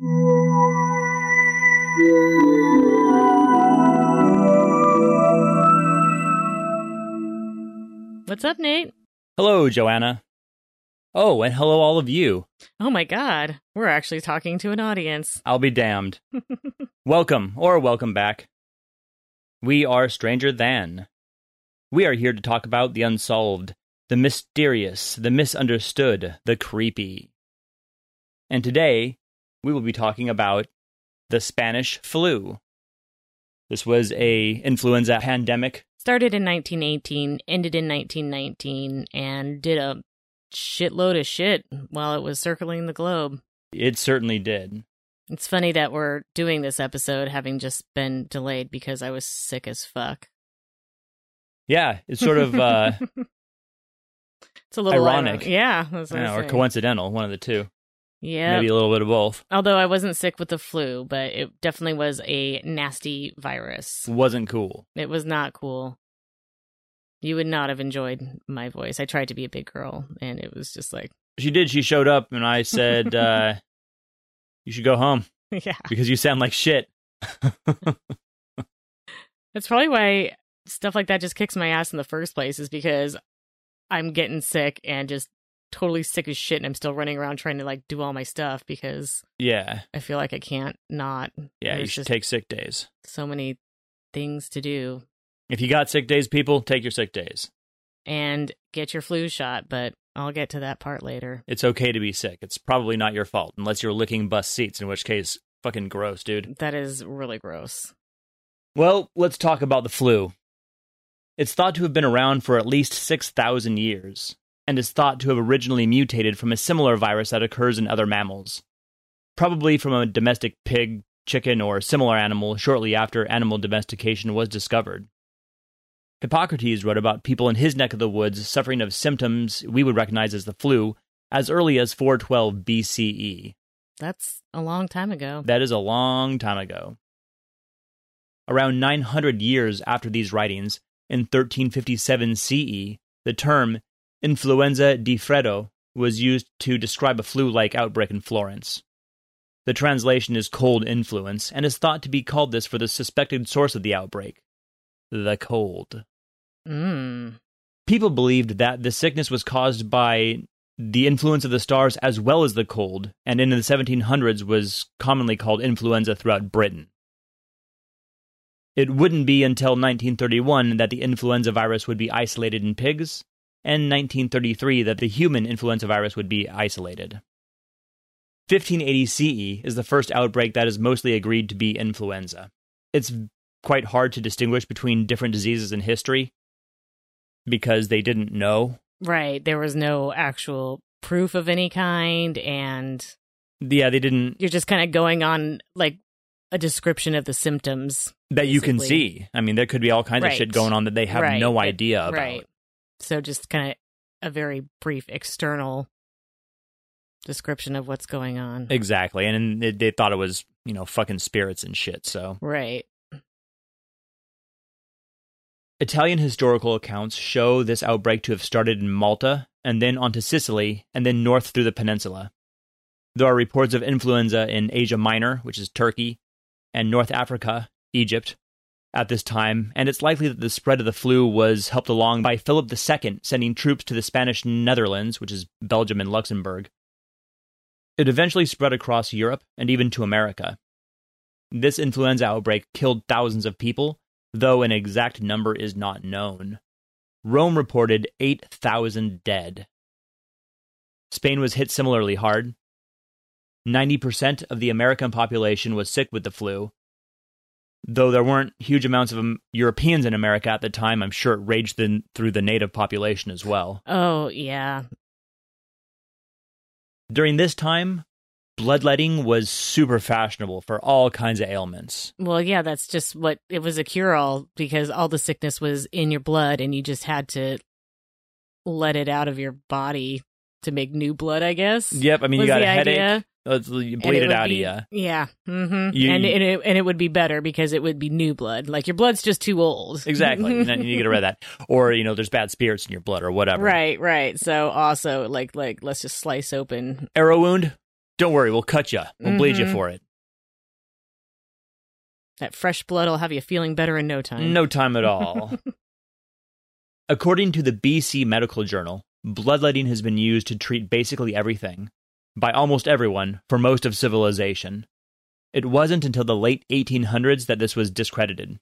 What's up, Nate? Hello, Joanna. Oh, and hello, all of you. Oh my god, we're actually talking to an audience. I'll be damned. welcome, or welcome back. We are Stranger Than. We are here to talk about the unsolved, the mysterious, the misunderstood, the creepy. And today, we will be talking about the Spanish flu. This was a influenza pandemic Started in 1918, ended in 1919, and did a shitload of shit while it was circling the globe. It certainly did. It's funny that we're doing this episode having just been delayed because I was sick as fuck. Yeah, it's sort of uh, it's a little ironic. Yeah, that's what I yeah, or coincidental, one of the two. Yeah. Maybe a little bit of both. Although I wasn't sick with the flu, but it definitely was a nasty virus. Wasn't cool. It was not cool. You would not have enjoyed my voice. I tried to be a big girl, and it was just like, She did. She showed up, and I said, uh, "You should go home yeah. because you sound like shit." That's probably why stuff like that just kicks my ass in the first place, is because I'm getting sick and just totally sick as shit, and I'm still running around trying to like do all my stuff because yeah, I feel like I can't not. yeah. you should take sick days. so many things to do If you got sick days, people take your sick days. and get your flu shot, but I'll get to that part later. It's okay to be sick. It's probably not your fault unless you're licking bus seats, in which case, fucking gross, dude. That is really gross. Well, let's talk about the flu. It's thought to have been around for at least 6,000 years, and is thought to have originally mutated from a similar virus that occurs in other mammals. Probably from a domestic pig, chicken, or similar animal shortly after animal domestication was discovered. Hippocrates wrote about people in his neck of the woods suffering of symptoms we would recognize as the flu as early as 412 BCE. That's a long time ago. That is a long time ago. Around 900 years after these writings, in 1357 CE, the term influenza di freddo was used to describe a flu like outbreak in Florence. The translation is cold influence and is thought to be called this for the suspected source of the outbreak the cold. Mm. People believed that the sickness was caused by the influence of the stars as well as the cold, and in the 1700s was commonly called influenza throughout Britain. It wouldn't be until 1931 that the influenza virus would be isolated in pigs, and 1933 that the human influenza virus would be isolated. 1580 CE is the first outbreak that is mostly agreed to be influenza. It's quite hard to distinguish between different diseases in history because they didn't know. Right. There was no actual proof of any kind, and Yeah, they didn't you're just kind of going on like a description of the symptoms that you can see. I mean, there could be all kinds of shit going on that they have Right. no idea about. Right. So just kind of a very brief external description of what's going on. Exactly. And they, they thought it was, you know, fucking spirits and shit. So, right. Italian historical accounts show this outbreak to have started in Malta and then onto Sicily and then north through the peninsula. There are reports of influenza in Asia Minor, which is Turkey, and North Africa, Egypt, at this time, and it's likely that the spread of the flu was helped along by Philip II sending troops to the Spanish Netherlands, which is Belgium and Luxembourg. It eventually spread across Europe and even to America. This influenza outbreak killed thousands of people, though an exact number is not known. Rome reported 8,000 dead. Spain was hit similarly hard. 90% of the American population was sick with the flu. Though there weren't huge amounts of Europeans in America at the time, I'm sure it raged the, through the native population as well. Oh, yeah. During this time, bloodletting was super fashionable for all kinds of ailments. Well, yeah, that's just what it was a cure all because all the sickness was in your blood and you just had to let it out of your body to make new blood, I guess. Yep, I mean, you got a headache, idea. uh, you And bleed it, would out be- of you. Yeah. Mm-hmm. You- and, and, it, and it would be better because it would be new blood. Like your blood's just too old. Exactly. and then you get rid of that. Or, you know, there's bad spirits in your blood or whatever. right, right. So also like like let's just slice open Arrow wound, Don't worry, we'll cut you. We'll bleed you for it. That fresh blood will have you feeling better in no time. No time at all. According to the BC Medical Journal, bloodletting has been used to treat basically everything, by almost everyone, for most of civilization. It wasn't until the late 1800s that this was discredited.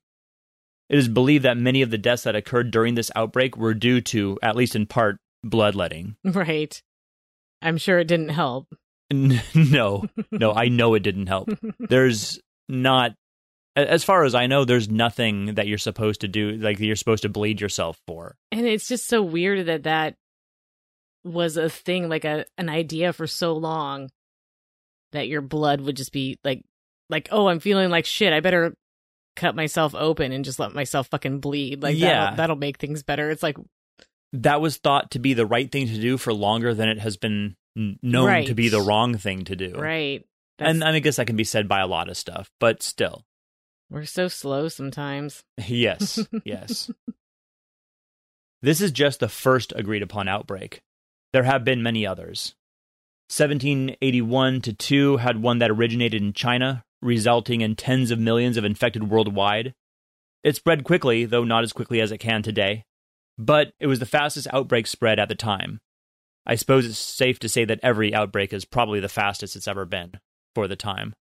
It is believed that many of the deaths that occurred during this outbreak were due to, at least in part, bloodletting. Right. I'm sure it didn't help. No, no, I know it didn't help. There's not, as far as I know, there's nothing that you're supposed to do, like you're supposed to bleed yourself for. And it's just so weird that that was a thing, like a an idea for so long, that your blood would just be like, like, oh, I'm feeling like shit. I better cut myself open and just let myself fucking bleed. Like, Yeah. that'll, that'll make things better. It's like, that was thought to be the right thing to do for longer than it has been known Right. to be the wrong thing to do. right. That's, And I guess that can be said by a lot of stuff, but still. we're so slow sometimes. Yes, yes. This is just the first agreed upon outbreak. There have been many others. 1781 to 2 had one that originated in China, resulting in tens of millions of infected worldwide. It spread quickly, though not as quickly as it can today, but it was the fastest outbreak spread at the time. I suppose it's safe to say that every outbreak is probably the fastest it's ever been for the time.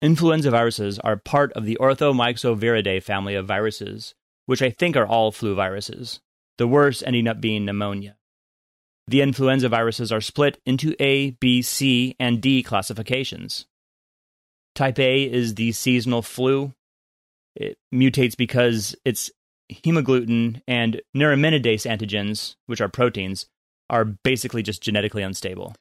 Influenza viruses are part of the Orthomyxoviridae family of viruses, which I think are all flu viruses, the worst ending up being pneumonia. The influenza viruses are split into A, B, C, and D classifications. Type A is the seasonal flu. It mutates because its hemagglutinin and neuraminidase antigens, which are proteins, are basically just genetically unstable.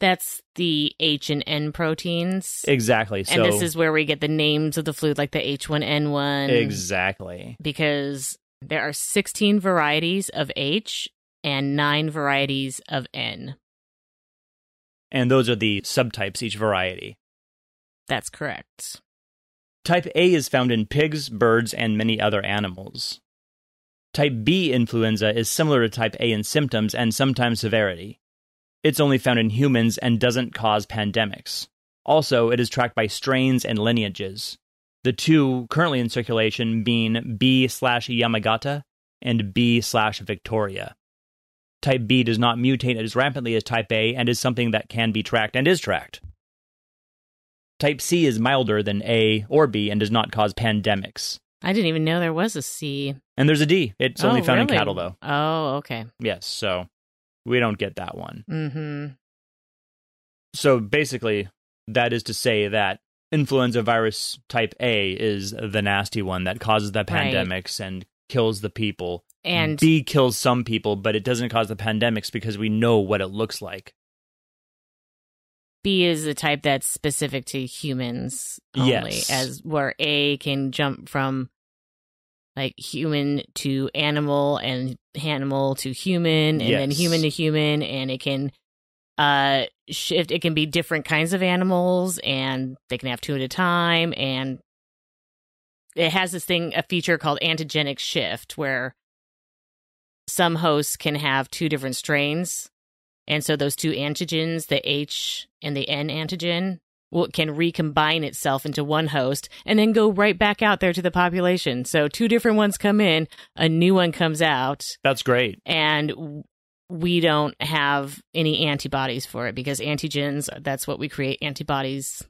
That's the H and N proteins. Exactly. So and this is where we get the names of the flu, like the H1N1. exactly. Because there are 16 varieties of H and nine varieties of N. And those are the subtypes each variety. That's correct. Type A is found in pigs, birds, and many other animals. Type B influenza is similar to type A in symptoms and sometimes severity. It's only found in humans and doesn't cause pandemics. Also, it is tracked by strains and lineages. The two currently in circulation being B slash Yamagata and B slash Victoria. Type B does not mutate as rapidly as type A and is something that can be tracked and is tracked. Type C is milder than A or B and does not cause pandemics. I didn't even know there was a C. And there's a D. It's only Oh, found in cattle, though. Oh, okay. Yes, so we don't get that one. Mm-hmm. So basically, that is to say that influenza virus type A is the nasty one that causes the Right. pandemics and kills the people. And B kills some people, but it doesn't cause the pandemics because we know what it looks like. B is the type that's specific to humans only, Yes. as where A can jump from like human to animal and animal to human and then human to human and it can uh shift it can be different kinds of animals and they can have two at a time and it has this thing a feature called antigenic shift where some hosts can have two different strains and so those two antigens, the H and the N antigen, will, can recombine itself into one host and then go right back out there to the population. So two different ones come in, a new one comes out, That's great. and we don't have any antibodies for it because antigens, that's what we create antibodies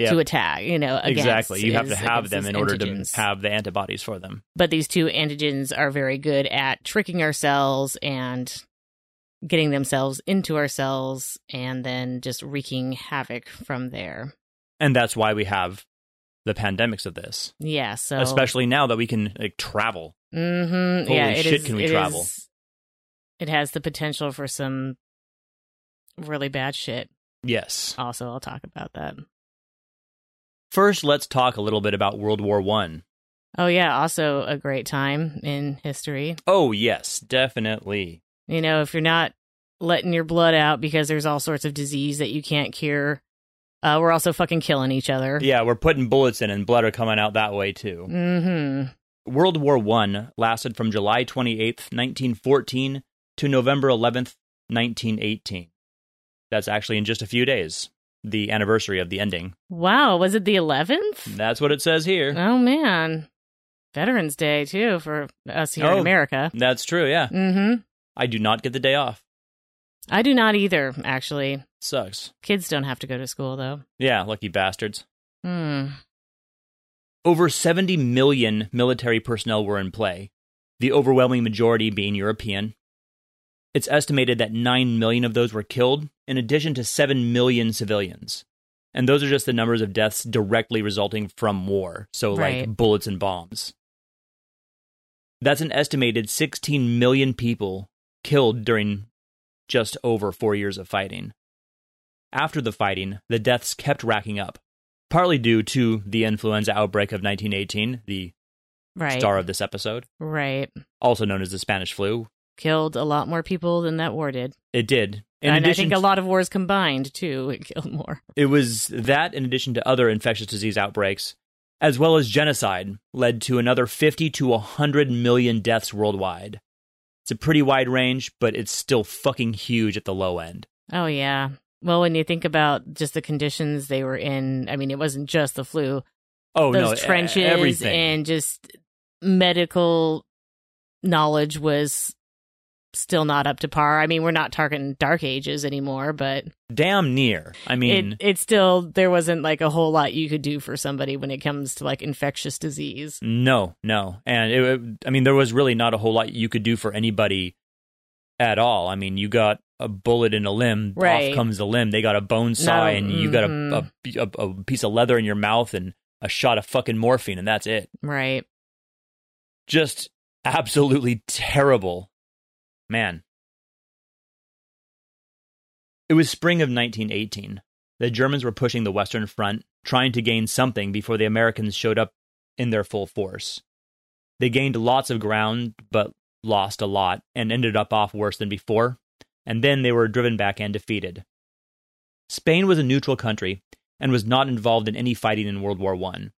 Yep. to attack, you know, exactly. You have to have them in order antigens. to have the antibodies for them. but these two antigens are very good at tricking our cells and getting themselves into our cells and then just wreaking havoc from there. And that's why we have the pandemics of this. Yeah, so Especially now that we can like travel. Mhm, Holy yeah, shit, is- can we travel. is- it has the potential for some really bad shit. Yes. Also, I'll talk about that. First, let's talk a little bit about World War One. Oh yeah, also a great time in history. Oh yes, definitely. You know, if you're not letting your blood out because there's all sorts of disease that you can't cure, uh, we're also fucking killing each other. Yeah, we're putting bullets in, and blood are coming out that way too. Mm-hmm. World War One lasted from July twenty eighth, nineteen fourteen, to November eleventh, 1918. That's actually in just a few days, the anniversary of the ending. Wow, was it the 11th? That's what it says here. Oh man. Veterans Day too for us here in Oh. America. That's true, yeah. Mm-hmm. I do not get the day off. I do not either, actually. Sucks. Kids don't have to go to school though. Yeah, lucky bastards. Hmm. Over 70 million military personnel were in play, the overwhelming majority being European. It's estimated that 9 million of those were killed, in addition to 7 million civilians. And those are just the numbers of deaths directly resulting from war, so Right. like bullets and bombs. That's an estimated 16 million people killed during just over four years of fighting. After the fighting, the deaths kept racking up, partly due to the influenza outbreak of 1918, the Right. star of this episode, Right. also known as the Spanish flu. Killed a lot more people than that war did. It did. In and I think a lot of wars combined too, it killed more. It was that, in addition to other infectious disease outbreaks, as well as genocide, led to another 50 to 100 million deaths worldwide. It's a pretty wide range, but it's still fucking huge at the low end. Oh yeah. Well, when you think about just the conditions they were in, I mean, it wasn't just the flu. Oh Those no, trenches everything. and just medical knowledge was still not up to par. I mean, we're not targeting dark ages anymore, but Damn near. I mean, it it still there wasn't like a whole lot you could do for somebody when it comes to like infectious disease. No, no. And it, I mean, there was really not a whole lot you could do for anybody at all. I mean, you got a bullet in a limb, Right. off comes the limb. They got a bone saw, No, and you got mhm. a, a, a piece of leather in your mouth and a shot of fucking morphine, and that's it. Right. Just absolutely terrible. Man. It was spring of 1918. The Germans were pushing the Western Front, trying to gain something before the Americans showed up in their full force. They gained lots of ground, but lost a lot, and ended up off worse than before, and then they were driven back and defeated. Spain was a neutral country and was not involved in any fighting in World War I.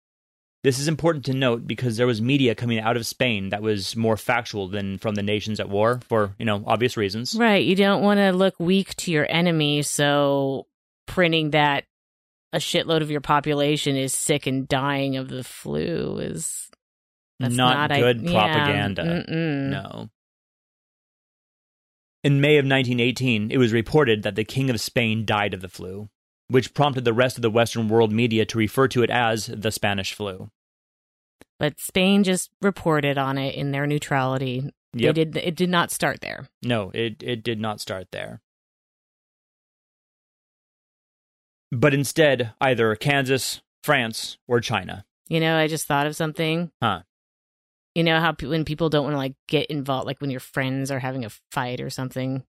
This is important to note because there was media coming out of Spain that was more factual than from the nations at war for, you know, obvious reasons. Right. You don't want to look weak to your enemy, so printing that a shitload of your population is sick and dying of the flu is that's not, not, good yeah, propaganda. mm-mm. No. In May of 1918, it was reported that the King of Spain died of the flu, which prompted the rest of the Western world media to refer to it as the Spanish flu. But Spain just reported on it in their neutrality. Yep. They did it did not start there. No, it, it did not start there. But instead, either Kansas, France, or China. You know, I just thought of something. Huh. You know how pe- when people don't want to like get involved, like when your friends are having a fight or something,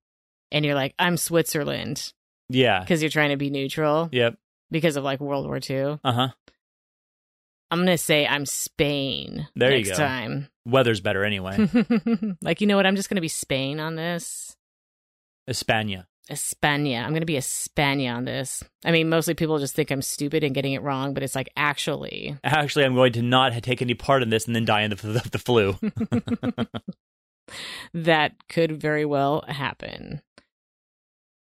and you're like, "I'm Switzerland" Yeah. because you're trying to be neutral Yep. because of like World War II. Uh huh. I'm gonna say I'm Spain There you go. time. Weather's better anyway. like you know what? I'm just gonna be Spain on this. España. España. I'm gonna be España on this. I mean, mostly people just think I'm stupid and getting it wrong, but it's like actually. Actually, I'm going to not take any part in this and then die in the, the, the flu. that could very well happen.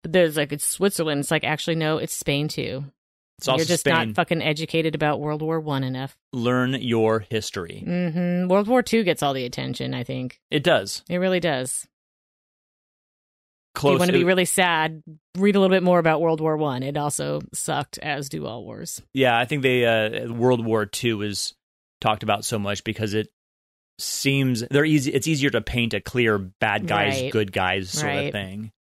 But there's like it's Switzerland. It's like actually no, it's Spain too. It's You're just Spain. not fucking educated about World War One enough. Learn your history. hmm World War Two gets all the attention. I think It does. it really does. Close. if you want to be really sad, read a little bit more about World War One. It also sucked, as do all wars. yeah, I think they uh, World War II is talked about so much because it seems they're easy. It's easier to paint a clear bad guys, Right. good guys sort Right. of thing.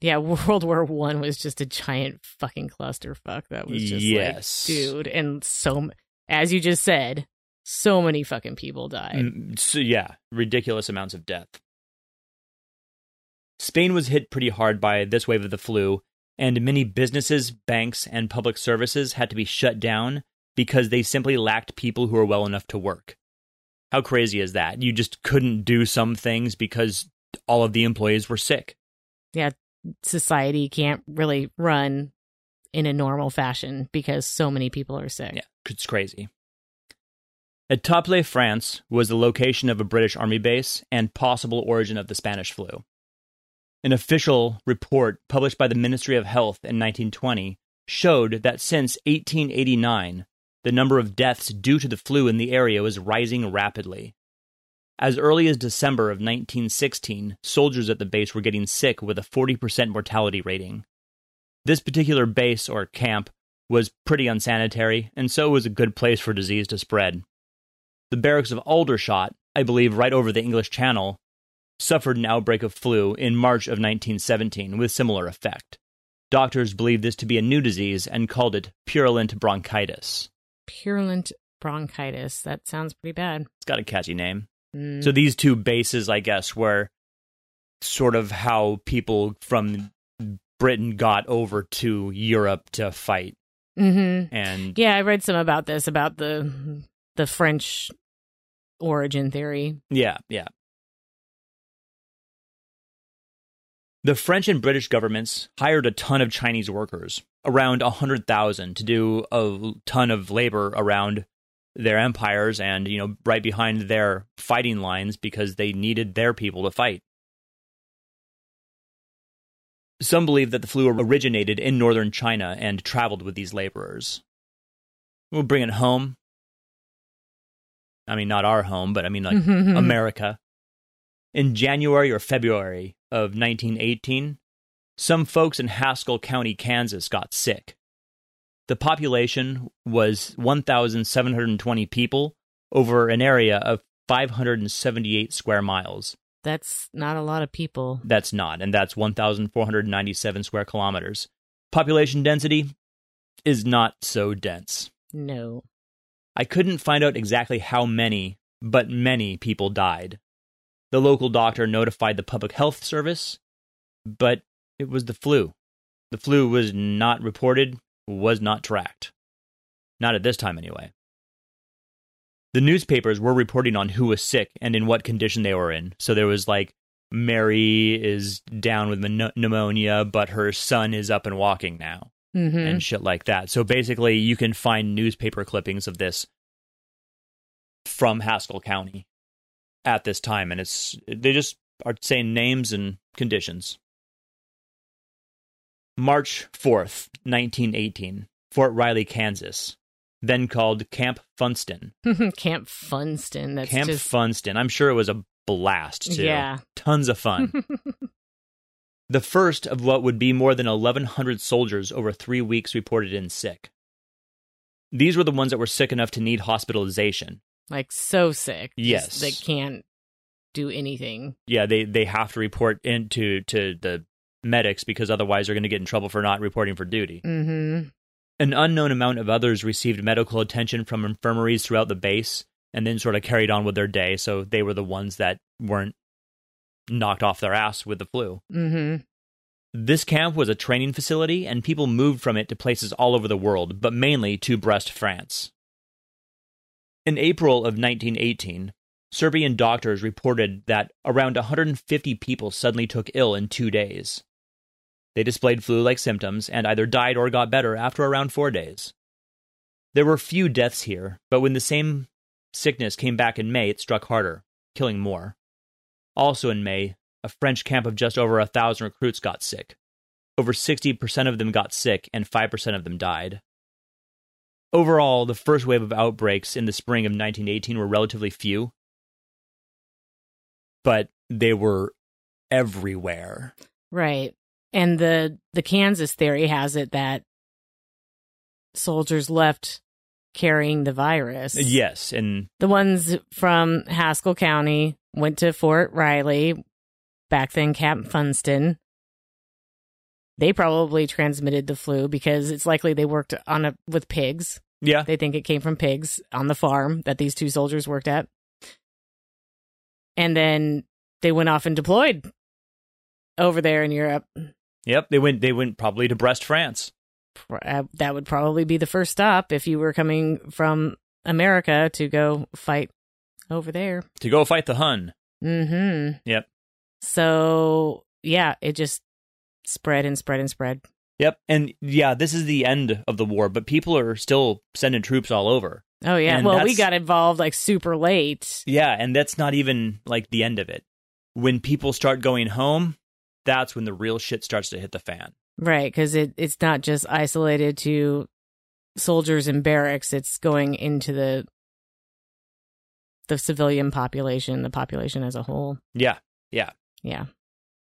Yeah, World War One was just a giant fucking clusterfuck. That was just Yes. like, dude, and so as you just said, so many fucking people died. Mm, So yeah, ridiculous amounts of death. Spain was hit pretty hard by this wave of the flu, and many businesses, banks, and public services had to be shut down because they simply lacked people who were well enough to work. How crazy is that? You just couldn't do some things because all of the employees were sick. Society can't really run in a normal fashion because so many people are sick. Yeah, it's crazy. Étaples, France was the location of a British army base and possible origin of the Spanish flu. An official report published by the Ministry of Health in 1920 showed that since 1889, the number of deaths due to the flu in the area was rising rapidly. As early as December of 1916, soldiers at the base were getting sick with a 40% mortality rating. This particular base or camp was pretty unsanitary, and so was a good place for disease to spread. The barracks of Aldershot, I believe right over the English Channel, suffered an outbreak of flu in March of 1917 with similar effect. Doctors believed this to be a new disease and called it purulent bronchitis. Purulent bronchitis. That sounds pretty bad. It's got a catchy name. Mm. So these two bases, I guess, were sort of how people from Britain got over to Europe to fight. mm-hmm. And Yeah, I read some about this about the the French origin theory. yeah, yeah. The French and British governments hired a ton of Chinese workers, around 100,000, to do a ton of labor around their empires and, you know, right behind their fighting lines because they needed their people to fight. Some believe that the flu originated in northern China and traveled with these laborers. We'll bring it home. I mean, not our home, but I mean, like America. In January or February of 1918, some folks in Haskell County, Kansas got sick. The population was 1,720 people over an area of 578 square miles. That's not a lot of people. That's not, and that's 1,497 square kilometers. Population density is not so dense. No. I couldn't find out exactly how many, but many people died. The local doctor notified the public health service, but it was the flu. The flu was not reported, was not tracked. Not at this time, anyway. The newspapers were reporting on who was sick and in what condition they were in. So there was like, Mary is down with pneumonia, but her son is up and walking now Mm-hmm. and shit like that. So basically, you can find newspaper clippings of this from Haskell County at this time, and it's they just are saying names and conditions. March fourth, nineteen eighteen, Fort Riley, Kansas, then called Camp Funston. Camp Funston. That's Camp just Funston. I'm sure it was a blast too. yeah. tons of fun. the first of what would be more than 1,100 soldiers over three weeks reported in sick. These were the ones that were sick enough to need hospitalization. like so sick. Yes. they can't do anything. Yeah, they, they have to report into to the medics because otherwise they're going to get in trouble for not reporting for duty. Mm-hmm. An unknown amount of others received medical attention from infirmaries throughout the base and then sort of carried on with their day. So they were the ones that weren't knocked off their ass with the flu. Mm-hmm. This camp was a training facility, and people moved from it to places all over the world, but mainly to Brest, France. In April of 1918, Serbian doctors reported that around 150 people suddenly took ill in two days. They displayed flu like symptoms and either died or got better after around four days. There were few deaths here, but when the same sickness came back in May, it struck harder, killing more. Also in May, a French camp of just over a thousand recruits got sick. Over 60% of them got sick, and 5% of them died. Overall, the first wave of outbreaks in the spring of 1918 were relatively few, but they were everywhere. Right. And the the Kansas theory has it that soldiers left carrying the virus. Yes, and The ones from Haskell County went to Fort Riley, back then Camp Funston. They probably transmitted the flu because it's likely they worked on a with pigs. yeah, They think it came from pigs on the farm that these two soldiers worked at. And then they went off and deployed over there in Europe. Yep. They went. They went probably to Brest, France. Uh, That would probably be the first stop if you were coming from America to go fight over there. to go fight the Hun. Mm-hmm. Yep. So yeah, it just spread and spread and spread. Yep, and yeah, this is the end of the war, but people are still sending troops all over. Oh yeah. And well, we got involved like super late. Yeah, and that's not even like the end of it. When people start going home, that's when the real shit starts to hit the fan. Right, because it, it's not just isolated to soldiers in barracks, it's going into the the civilian population, the population as a whole. Yeah, yeah. Yeah.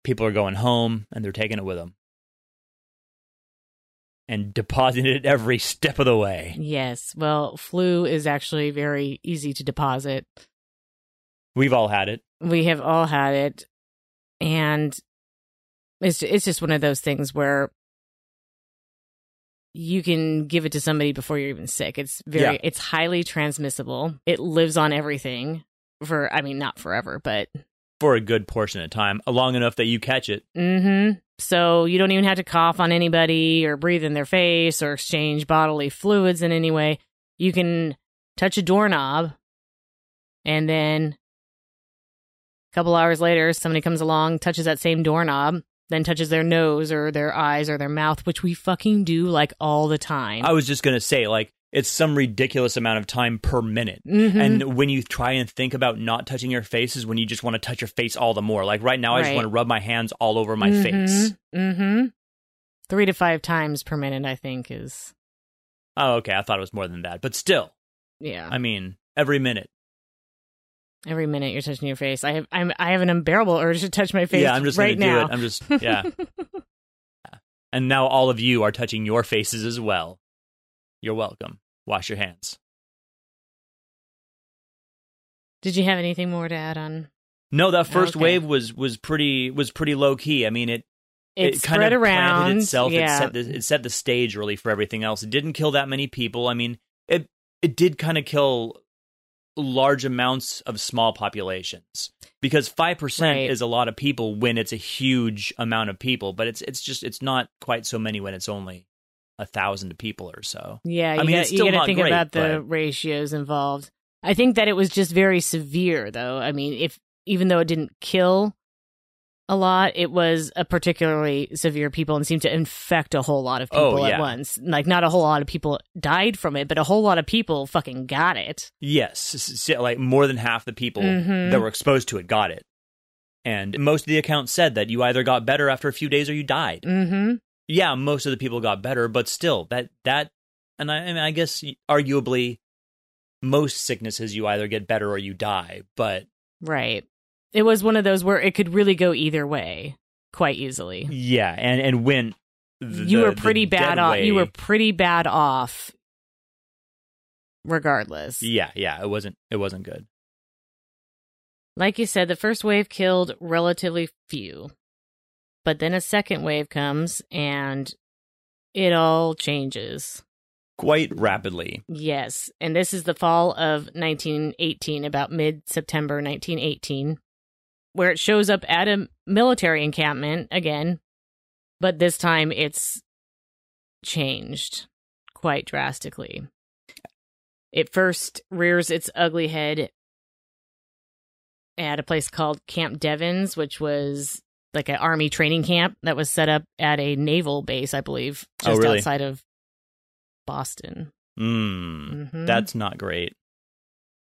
People are going home and they're taking it with them. And depositing it every step of the way. Yes. Well, flu is actually very easy to deposit. We've all had it. We have all had it. And it's it's just one of those things where you can give it to somebody before you're even sick. It's very Yeah. it's highly transmissible. It lives on everything for I mean not forever, but For a good portion of time, long enough that you catch it. mhm. So you don't even have to cough on anybody or breathe in their face or exchange bodily fluids in any way. You can touch a doorknob and then a couple hours later somebody comes along, touches that same doorknob, then touches their nose or their eyes or their mouth, which we fucking do like all the time. I was just going to say, like, it's some ridiculous amount of time per minute. Mhm. And when you try and think about not touching your face, is when you just want to touch your face all the more. Like right now, I just want to rub my hands all over my face. Mm-hmm. Three to five times per minute, I think, is Oh, okay. I thought it was more than that. But still, yeah. I mean, every minute. Every minute you're touching your face. I have I'm I have an unbearable urge to touch my face. yeah, I'm just right going to do now. it. I'm just, yeah. Yeah. And now all of you are touching your faces as well. You're welcome. Wash your hands. Did you have anything more to add on? No, that first Okay. wave was was pretty was pretty low key. I mean, it It, it spread kind of around. planted itself. Yeah. It set the it set the stage really for everything else. It didn't kill that many people. I mean, it it did kind of kill large amounts of small populations because five percent Right. is a lot of people when it's a huge amount of people. But it's it's just it's not quite so many when it's only a thousand people or so. Yeah, you I mean, got, it's you got to think great, about the but- ratios involved. I think that it was just very severe, though. I mean, if even though it didn't kill a lot, it was a particularly severe people and seemed to infect a whole lot of Oh, people at once. Like, not a whole lot of people died from it, but a whole lot of people fucking got it. Yes, like more than half the people Mhm. that were exposed to it got it. And most of the accounts said that you either got better after a few days or you died. Mm-hmm. yeah, most of the people got better, but still, that that, and I, I mean, I guess arguably, most sicknesses you either get better or you die. But Right. It was one of those where it could really go either way quite easily. yeah, and and when the, you were pretty bad off. You were pretty bad off regardless. yeah, yeah, it wasn't it wasn't good. Like you said, the first wave killed relatively few. But then a second wave comes and it all changes. Quite rapidly. Yes. And this is the fall of 1918, about mid September 1918, where it shows up at a military encampment again. But this time it's changed quite drastically. It first rears its ugly head at a place called Camp Devens, which was like an army training camp that was set up at a naval base, I believe, Oh, just really? outside of Boston. Mm, Mhm. That's not great.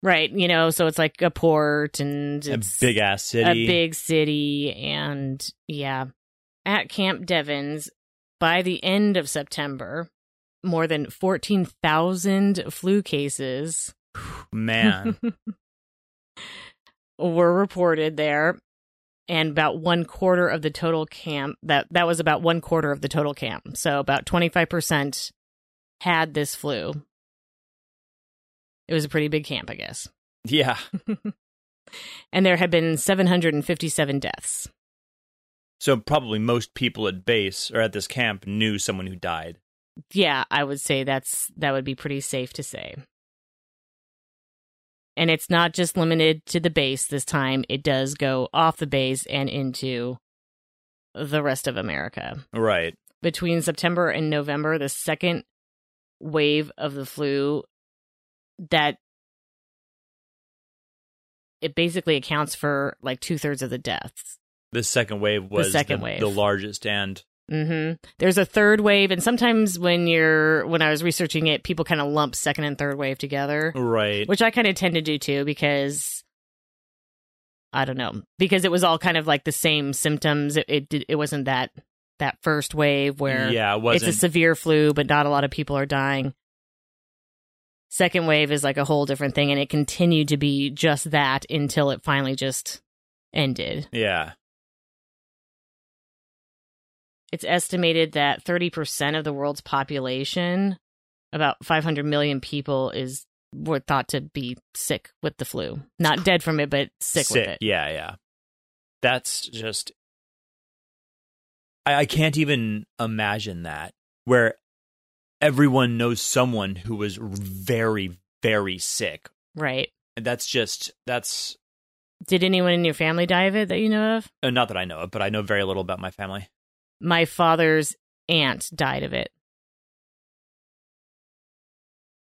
Right, you know, so it's like a port and A big ass city. a big city and yeah. At Camp Devens, by the end of September, more than 14,000 flu cases man. were reported there and about one quarter of the total camp that that was about one quarter of the total camp so about 25% had this flu it was a pretty big camp i guess yeah. and there had been 757 deaths So probably most people at base or at this camp knew someone who died. yeah i would say that's that would be pretty safe to say and it's not just limited to the base this time it does go off the base and into the rest of america Right. between September and November, the second wave of the flu that it basically accounts for like two thirds of the deaths. The second wave was the, second the, wave. the largest and hmm There's a third wave, and sometimes when you're when I was researching it, people kind of lump second and third wave together, right. which I kind of tend to do too because I don't know because it was all kind of like the same symptoms. It it, it wasn't that that first wave where yeah, it it's a severe flu, but not a lot of people are dying. Second wave is like a whole different thing, and it continued to be just that until it finally just ended. yeah, It's estimated that 30% of the world's population, about 500 million people, is were thought to be sick with the flu. Not dead from it, but sick, with it. Yeah, yeah. That's just. I, I can't even imagine that where everyone knows someone who was very, very sick. Right. And that's just that's Did anyone in your family die of it that you know of? uh, not that I know of, but I know very little about my family. My father's aunt died of it.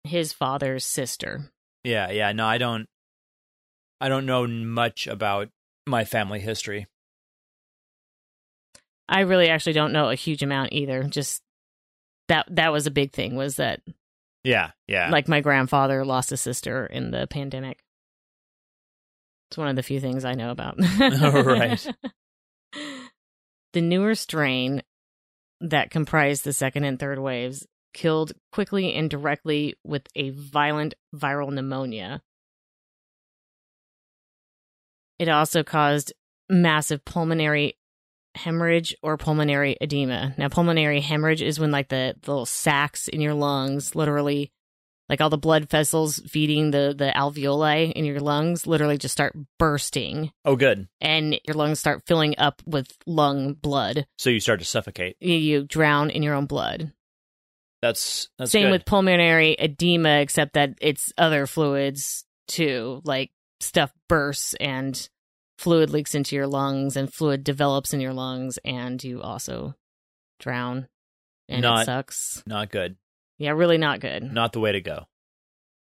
His father's sister. Yeah, yeah. No, I don't. I don't know much about my family history. I really actually don't know a huge amount either. Just that that was a big thing was that Yeah, yeah. like my grandfather lost a sister in the pandemic. It's one of the few things I know about. Oh, right. The newer strain that comprised the second and third waves killed quickly and directly with a violent viral pneumonia. It also caused massive pulmonary hemorrhage or pulmonary edema. Now, pulmonary hemorrhage is when like the, the little sacs in your lungs, literally, like all the blood vessels feeding the the alveoli in your lungs, literally just start bursting, oh, good. and your lungs start filling up with lung blood. So you start to suffocate. You, you drown in your own blood. That's that's Same good. with pulmonary edema, except that it's other fluids too, like stuff bursts and fluid leaks into your lungs and fluid develops in your lungs and you also drown. And Not- it sucks. not good. Yeah, really not good. Not the way to go.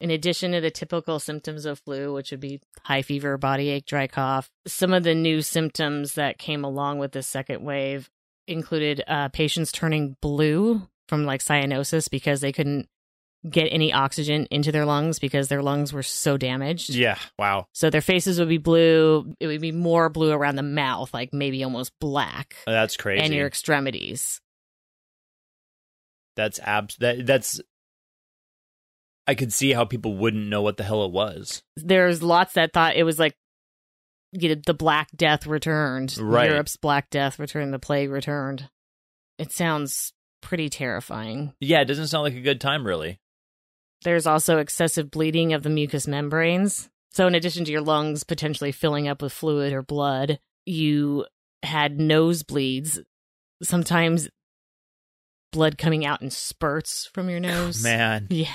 In addition to the typical symptoms of flu, which would be high fever, body ache, dry cough, some of the new symptoms that came along with this second wave included uh, patients turning blue from like cyanosis because they couldn't get any oxygen into their lungs because their lungs were so damaged. Yeah. Wow. So their faces would be blue. It would be more blue around the mouth, like maybe almost black, That's crazy. and your extremities. that's abs. That that's. I could see how people wouldn't know what the hell it was. there's lots that thought it was like you know, the Black Death returned. Right. Europe's Black Death returned. The plague returned. It sounds pretty terrifying. Yeah, it doesn't sound like a good time, really. There's also excessive bleeding of the mucous membranes. So, in addition to your lungs potentially filling up with fluid or blood, you had nosebleeds. Sometimes blood coming out in spurts from your nose. Man, Yeah.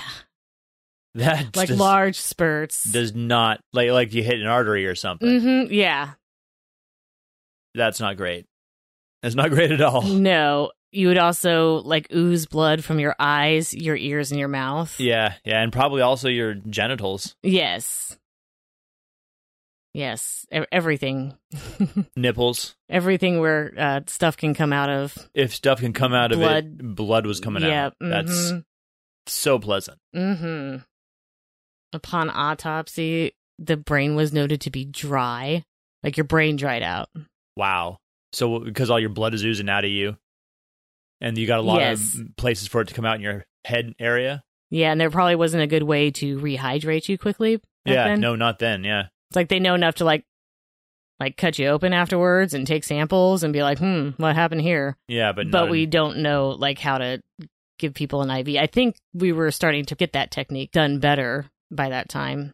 that Like large spurts. does not like like you hit an artery or something. mm-hmm. Yeah. That's not great. That's not great at all. No, you would also like ooze blood from your eyes, your ears, and your mouth. Yeah, yeah, and probably also your genitals, Yes. Yes. E- everything. nipples. everything where uh, stuff can come out of. If stuff can come out of Blood. it, blood was coming yeah. out. That's so pleasant. Mm-hmm. Upon autopsy, the brain was noted to be dry. Like your brain dried out. Wow. So because all your blood is oozing out of you, and you got a lot Yes. of places for it to come out in your head area. Yeah, and there probably wasn't a good way to rehydrate you quickly. back yeah. then. No, not then. Yeah. It's like they know enough to like like cut you open afterwards and take samples and be like, hmm, what happened here? Yeah, but but we in- don't know like how to give people an IV. I think we were starting to get that technique done better by that time.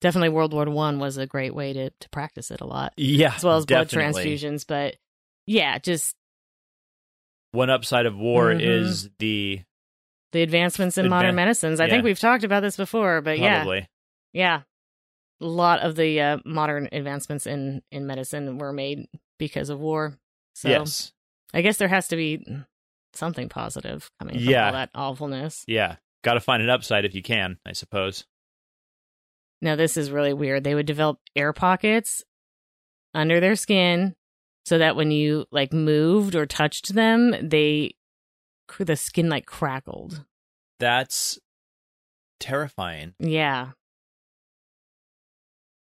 Definitely World War One was a great way to, to practice it a lot. yeah, As well as blood transfusions. But yeah, just One upside of war Mhm. is the the advancements in modern medicines. I yeah. think we've talked about this before, but yeah. Yeah. A lot of the uh, modern advancements in, in medicine were made because of war. So yes. I guess there has to be something positive coming from Yeah. all that awfulness. Yeah. Got to find an upside if you can, I suppose. Now, this is really weird. They would develop air pockets under their skin so that when you like moved or touched them, they the skin like crackled. That's terrifying Yeah.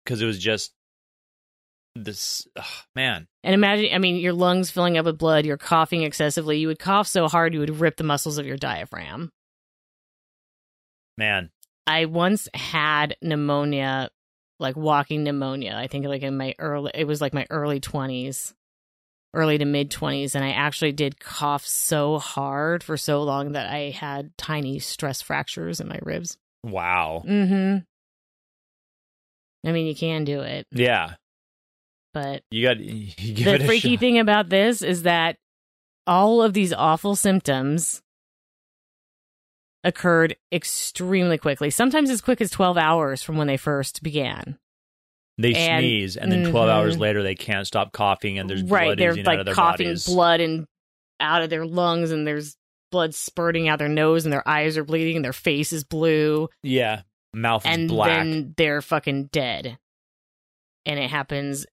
because it was just This ugh, man. And imagine, I mean, your lungs filling up with blood, you're coughing excessively. You would cough so hard you would rip the muscles of your diaphragm. Man. I once had pneumonia, like walking pneumonia. I think like in my early, it was like my early 20s, early to mid 20s. And I actually did cough so hard for so long that I had tiny stress fractures in my ribs. Wow. Hmm. I mean, you can do it, Yeah. but You got you the freaky thing about this is that all of these awful symptoms occurred extremely quickly sometimes as quick as 12 hours from when they first began They and- sneeze and then 12 Mhm. hours later they can't stop coughing and there's right blood they're like out of their coughing bodies. blood and out of their lungs and there's blood spurting out their nose and their eyes are bleeding and their face is blue Yeah. Mouth is and black. then they're fucking dead and it happens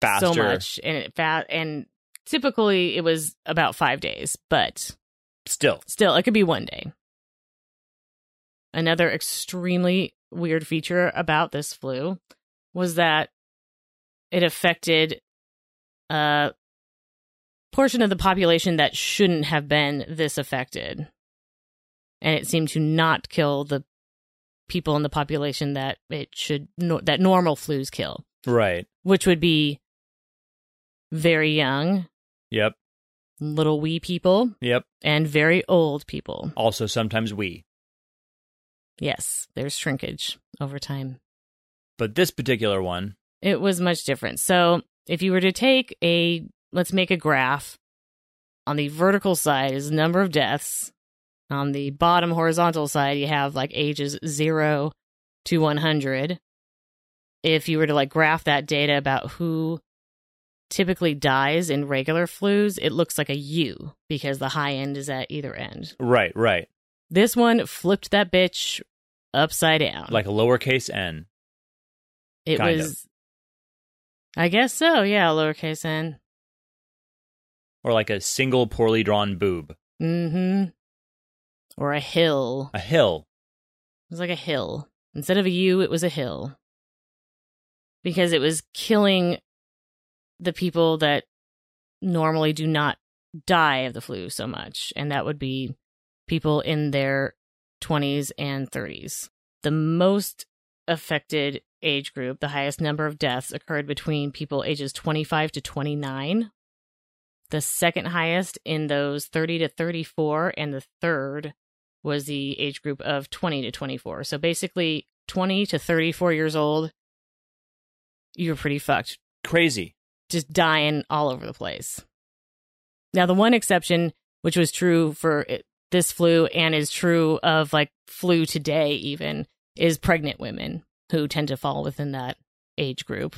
faster. so much and it fat and typically it was about five days but Still. Still, it could be one day. Another extremely weird feature about this flu was that it affected a portion of the population that shouldn't have been this affected. And it seemed to not kill the people in the population that it should no, that normal flus kill, Right. which would be very young, Yep. little wee people, Yep. and very old people. Also sometimes we. Yes, there's shrinkage over time. But this particular one, It was much different. So, if you were to take a, let's make a graph. On the vertical side is the number of deaths. On the bottom horizontal side, you have like ages 0 to 100. If you were to like graph that data about who typically dies in regular flus, it looks like a U because the high end is at either end. right, right. This one flipped that bitch upside down. Like a lowercase n. It Kind was. I guess so. Yeah, lowercase n. Or like a single poorly drawn boob. Mm-hmm. Or a hill. A hill. It was like a hill. Instead of a U, it was a hill. Because it was killing the people that normally do not die of the flu so much, and that would be people in their 20s and 30s. The most affected age group, the highest number of deaths occurred between people ages 25 to 29. The second highest in those 30 to 34, and the third was the age group of 20 to 24. So basically, 20 to 34 years old, you're pretty fucked Crazy. just dying all over the place. Now, the one exception, which was true for this flu and is true of like flu today, even, is pregnant women who tend to fall within that age group.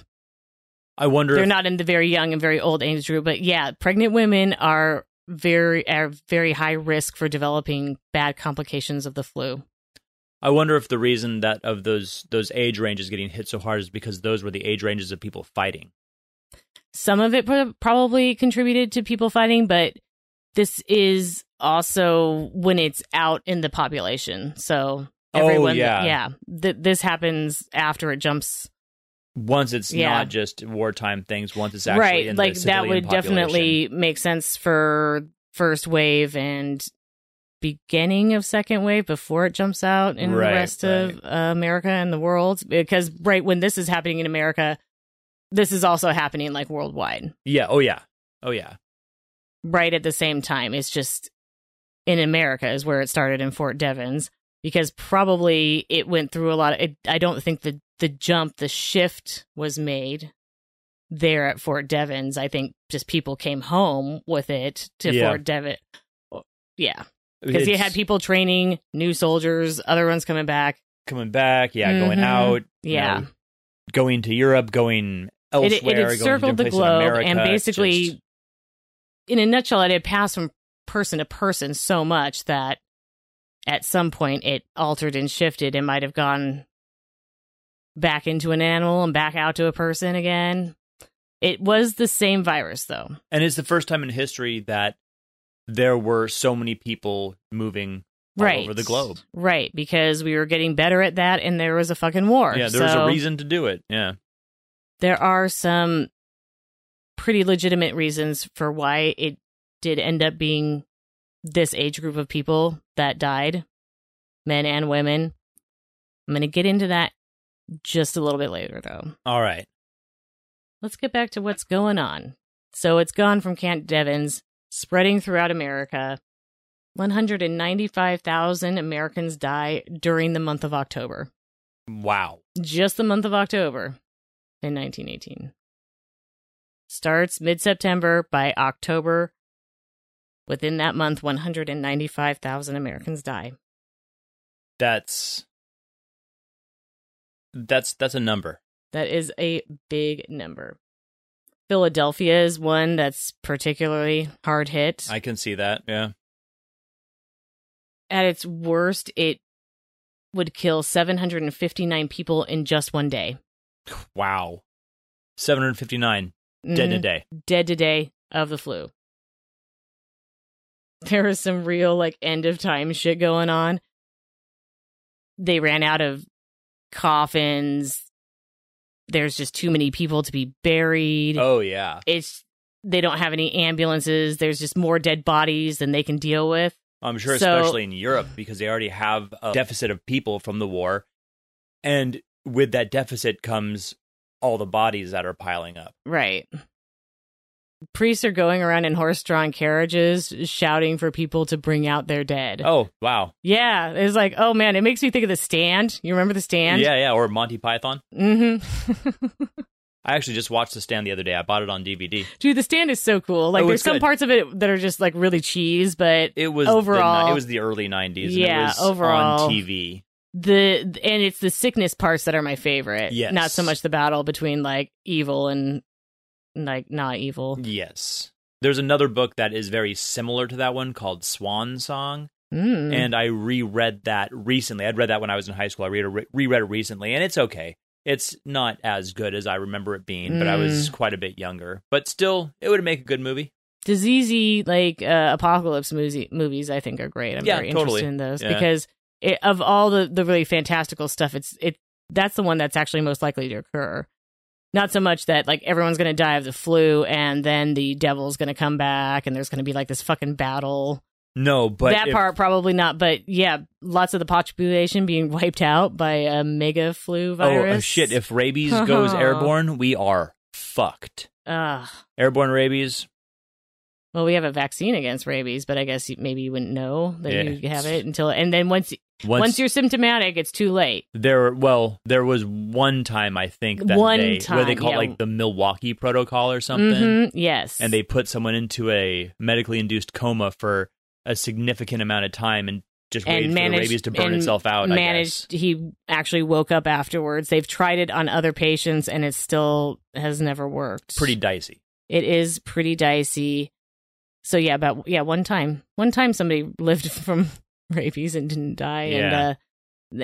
I wonder They're if, not in the very young and very old age group, but yeah, pregnant women are very are very high risk for developing bad complications of the flu. I wonder if the reason that of those those age ranges getting hit so hard is because those were the age ranges of people fighting. Some of it pro- probably contributed to people fighting, but this is also when it's out in the population. So Oh, everyone, yeah. yeah, th- this happens after it jumps. Once it's Yeah. not just wartime things, once it's actually right, like that would population. definitely make sense for first wave and beginning of second wave before it jumps out in Right, the rest of uh, America and the world. Because right when this is happening in America, this is also happening like worldwide. Yeah. Oh yeah. Oh yeah. right at the same time. It's just in America is where it started in Fort Devens because probably it went through a lot of. It, I don't think the the jump, the shift was made there at Fort Devens. I think just people came home with it to Yeah. Fort Devens. Yeah, because you had people training, new soldiers, other ones coming back. coming back. Yeah, going Mhm. out. Yeah. know, going to Europe. Going It, elsewhere. it going had to circled the globe America. and basically just- in a nutshell it had passed from person to person so much that at some point it altered and shifted and might have gone back into an animal and back out to a person again it was the same virus though and it's the first time in history that there were so many people moving all right over the globe. right because we were getting better at that and there was a fucking war Yeah, there was a reason to do it. Yeah. there are some pretty legitimate reasons for why it did end up being this age group of people that died, men and women. I'm going to get into that just a little bit later, though. All right. Let's get back to what's going on. So it's gone from Camp Devens, spreading throughout America. 195,000 Americans die during the month of October. Wow. Just the month of October in 1918. Starts mid September. By October, within that month, 195,000 Americans die. That's that's that's a number. That is a big number. Philadelphia is one that's particularly hard hit. I can see that. Yeah. At its worst, it would kill 759 people in just one day. Wow. 759 dead in a day. Dead today of the flu. There was some real like end of time shit going on. They ran out of coffins. There's just too many people to be buried. Oh yeah. It's they don't have any ambulances. There's just more dead bodies than they can deal with. I'm sure So- especially in Europe because they already have a deficit of people from the war. And with that deficit comes all the bodies that are piling up. Right. Priests are going around in horse drawn carriages shouting for people to bring out their dead. Oh, wow. Yeah. It's like, oh man, it makes me think of the stand. You remember the stand? Yeah, yeah, or Monty Python. Mm-hmm. I actually just watched The Stand the other day. I bought it on DVD. Dude, the stand is so cool. Like, Oh, there's some good. parts of it that are just like really cheese, but It was the Overall- ni- it was the early 90s and Yeah, it was overall- on TV. the and it's the sickness parts that are my favorite. Yes. Not so much the battle between like evil and like not evil. Yes. There's another book that is very similar to that one called Swan Song. Mm. and I reread that recently. I'd read that when I was in high school. I read reread it recently, and it's okay. It's not as good as I remember it being, but I was Mm. quite a bit younger. But still, it would make a good movie. diseasey like uh, apocalypse movie, movies i think are great i'm Yeah, very totally. interested in those Yeah. because it, of all the the really fantastical stuff it's it that's the one that's actually most likely to occur not so much that like everyone's going to die of the flu and then the devil's going to come back and there's going to be like this fucking battle No, but that if- part probably not but yeah lots of the population being wiped out by a mega flu Oh virus uh, shit! If rabies goes airborne, we are fucked. Ugh. Airborne rabies. well we have a vaccine against rabies but i guess maybe you wouldn't know that Yeah. you have it until and then once Once, Once you're symptomatic, it's too late. there, well, there was one time I think that One they where they time, call it yeah. like the Milwaukee Protocol or something. Mhm, Yes. and they put someone into a medically induced coma for a significant amount of time and just And waited for the rabies to burn itself out. I managed. He actually woke up afterwards. They've tried it on other patients, and it still has never worked. Pretty dicey. It is pretty dicey. So yeah, about yeah, one time, one time somebody lived from rabies and didn't die, and uh,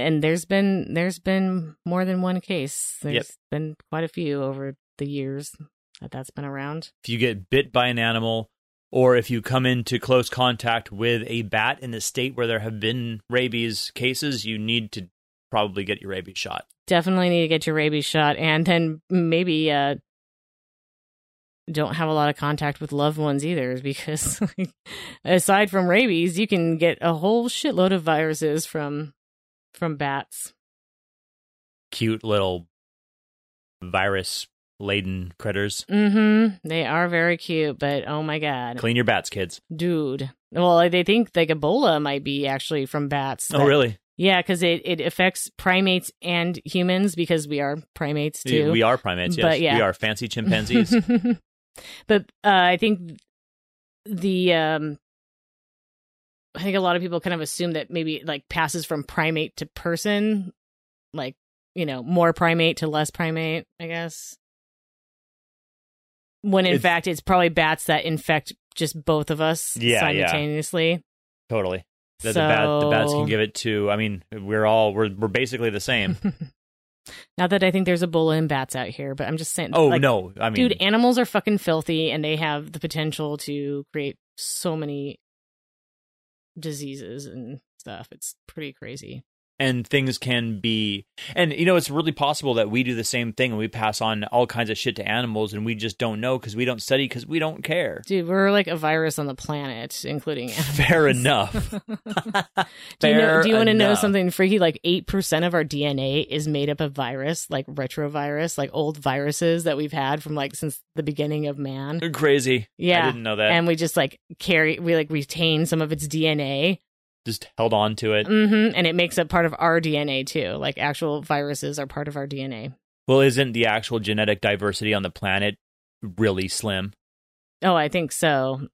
and there's been there's been more than one case. There's Yep. been quite a few over the years that that's been around. If you get bit by an animal, or if you come into close contact with a bat in a state where there have been rabies cases, you need to probably get your rabies shot. definitely need to get your rabies shot and then maybe uh don't have a lot of contact with loved ones either because like, aside from rabies you can get a whole shitload of viruses from from bats Cute little virus laden critters. mhm they are very cute but oh my god Clean your bats, kids. dude well they think like ebola might be actually from bats Oh, really? yeah because it, it affects primates and humans because we are primates too We are primates, yes. But, yeah. We are fancy chimpanzees. but uh, I think the um, I think a lot of people kind of assume that maybe it, like passes from primate to person, like you know more primate to less primate. I guess when in It's- fact it's probably bats that infect just both of us Yeah, yeah. simultaneously. totally. The, so, the, bat, the bats can give it to. I mean, we're all we're we're basically the same. Not that I think there's Ebola in bats out here, but I'm just saying. Oh like, no, I mean, dude animals are fucking filthy and they have the potential to create so many diseases and stuff it's pretty crazy and things can be and you know it's really possible that we do the same thing and we pass on all kinds of shit to animals and we just don't know because we don't study because we don't care. Dude, we're like a virus on the planet, including fair enough. Do you know? Do you want to know something freaky? Like eight percent of our DNA is made up of virus, like retrovirus, like old viruses that we've had from like since the beginning of man. crazy. Yeah, i didn't know that. And we just like carry, we like retain some of its DNA, just held on to it hmm and it makes up part of our DNA too. Like actual viruses are part of our DNA. well isn't the actual genetic diversity on the planet really slim Oh, I think so.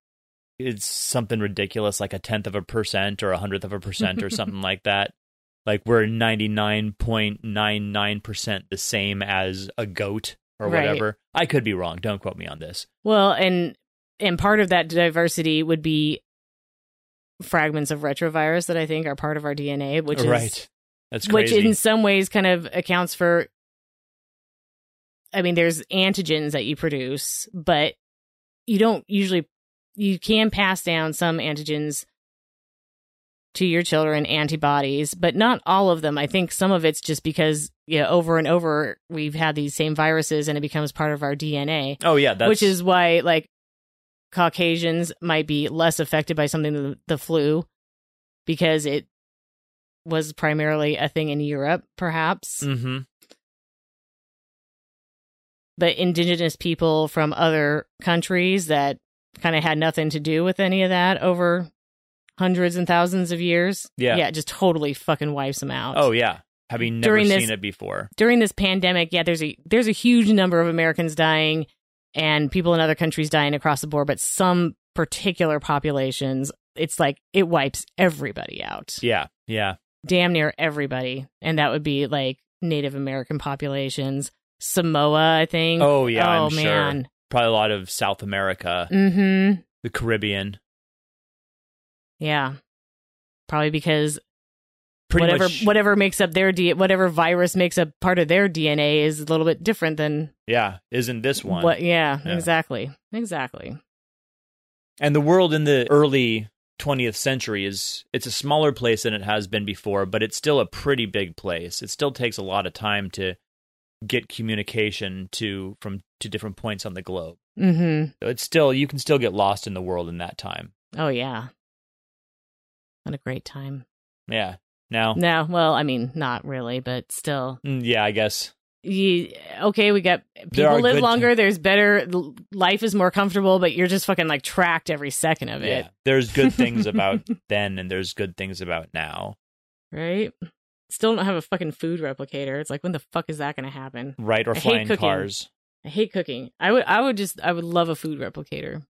it's something ridiculous like a tenth of a percent or a hundredth of a percent or something like that like we're 99.99% the same as a goat or Right. whatever i could be wrong don't quote me on this Well, and and part of that diversity would be fragments of retrovirus that I think are part of our DNA, which is right. That's which in some ways kind of accounts for i mean there's antigens that you produce but you don't usually you can pass down some antigens to your children antibodies but not all of them. I think some of it's just because you know over and over we've had these same viruses and it becomes part of our dna oh yeah that's which is why like caucasians might be less affected by something than the flu because it was primarily a thing in europe perhaps. Hmm but indigenous people from other countries that kind of had nothing to do with any of that over hundreds and thousands of years Yeah. yeah just totally fucking wipes them out. Oh yeah. Having never During seen this- it before? during this pandemic, yeah, there's a there's a huge number of Americans dying and people in other countries dying across the board, but some particular populations, it's like it wipes everybody out. yeah yeah Damn near everybody. And that would be like Native American populations. Samoa, I think. oh yeah oh i'm sure man. probably a lot of south america Mm-hmm. the caribbean Yeah. Probably because pretty whatever much whatever makes up their D whatever virus makes up part of their DNA is a little bit different than yeah isn't this one what yeah, Yeah. exactly. Exactly. And the world in the early 20th century is it's a smaller place than it has been before, but it's still a pretty big place. It still takes a lot of time to get communication to from to different points on the globe. Mm-hmm. So it's still you can still get lost in the world in that time. Oh yeah. What a great time. Yeah. Now, No, well, I mean, not really, but still. mm, yeah, I guess. You, okay, we got people live good longer. There's better life is more comfortable, but you're just fucking like tracked every second of it, Yeah. There's good things about then and there's good things about now. right? Still don't have a fucking food replicator. It's like when the fuck is that going to happen? Right? Or I flying cars. I hate cooking. I would, I would just, I would love a food replicator.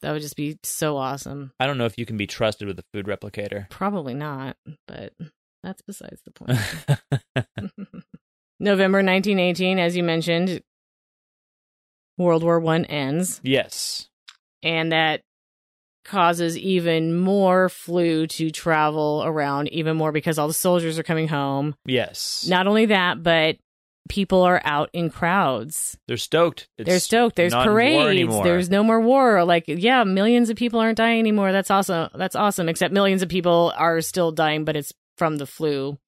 That would just be so awesome. I don't know if you can be trusted with a food replicator. Probably not, but that's besides the point. November 1918, as you mentioned, World War One ends, yes. and that causes even more flu to travel around even more because all the soldiers are coming home. Yes. Not only that, but people are out in crowds. They're stoked. It's They're stoked. There's parades. There's no more war. Like, yeah, millions of people aren't dying anymore. That's awesome. That's awesome. Except millions of people are still dying, but it's from the flu.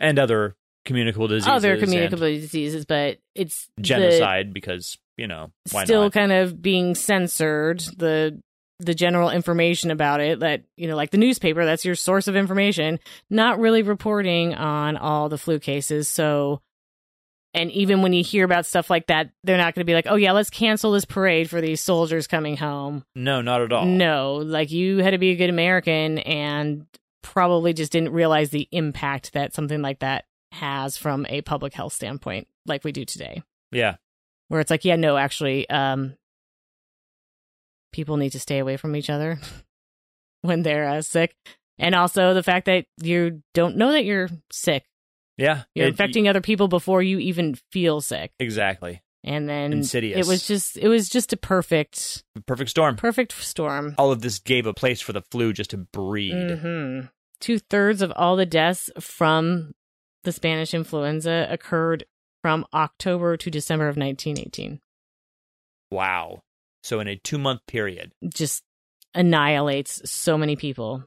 and other communicable diseases. Other communicable diseases, but it's the- genocide because you know why still not? kind of being censored the the general information about it that you know like the newspaper that's your source of information not really reporting on all the flu cases so and even when you hear about stuff like that they're not going to be like oh yeah let's cancel this parade for these soldiers coming home. No, not at all. no like you had to be a good american and probably just didn't realize the impact that something like that has from a public health standpoint like we do today. Yeah, where it's like, yeah, no, actually, um, people need to stay away from each other when they're uh, sick, and also the fact that you don't know that you're sick, yeah. you're It- infecting other people before you even feel sick, exactly. and then Insidious. it was just, it was just a perfect, Perfect storm. perfect storm. All of this gave a place for the flu just to breed. hmm Two thirds of all the deaths from the Spanish influenza occurred from October to December of 1918. Wow. So in a two month period. just annihilates so many people.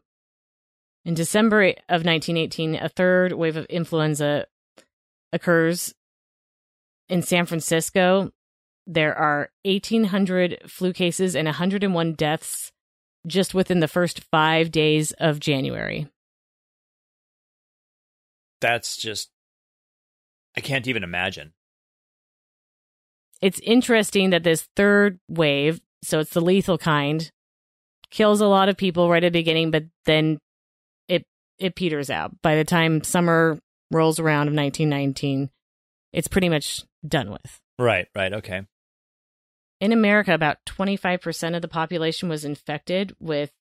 In December of 1918, a third wave of influenza occurs in San Francisco. There are 1,800 flu cases and 101 deaths just within the first five days of January. That's just. I can't even imagine. It's interesting that this third wave, so it's the lethal kind, kills a lot of people right at the beginning, but then it peters out. By the time summer rolls around of 1919, it's pretty much done with. Right, right, okay. In America, about 25% of the population was infected, with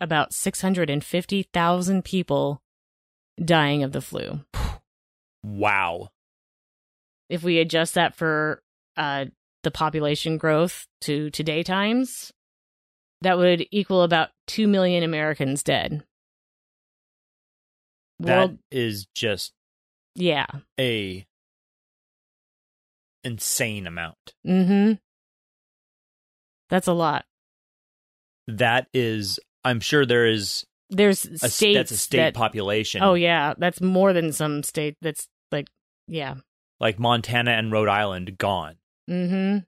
about 650,000 people dying of the flu. Wow. If we adjust that for uh, the population growth to today times, that would equal about 2 million Americans dead. That World, is just yeah. a insane amount. Mm-hmm. That's a lot. That is I'm sure there is There's a states that's a state that, population. Oh yeah, that's more than some state. That's like yeah. Like Montana and Rhode Island gone. Mm-hmm.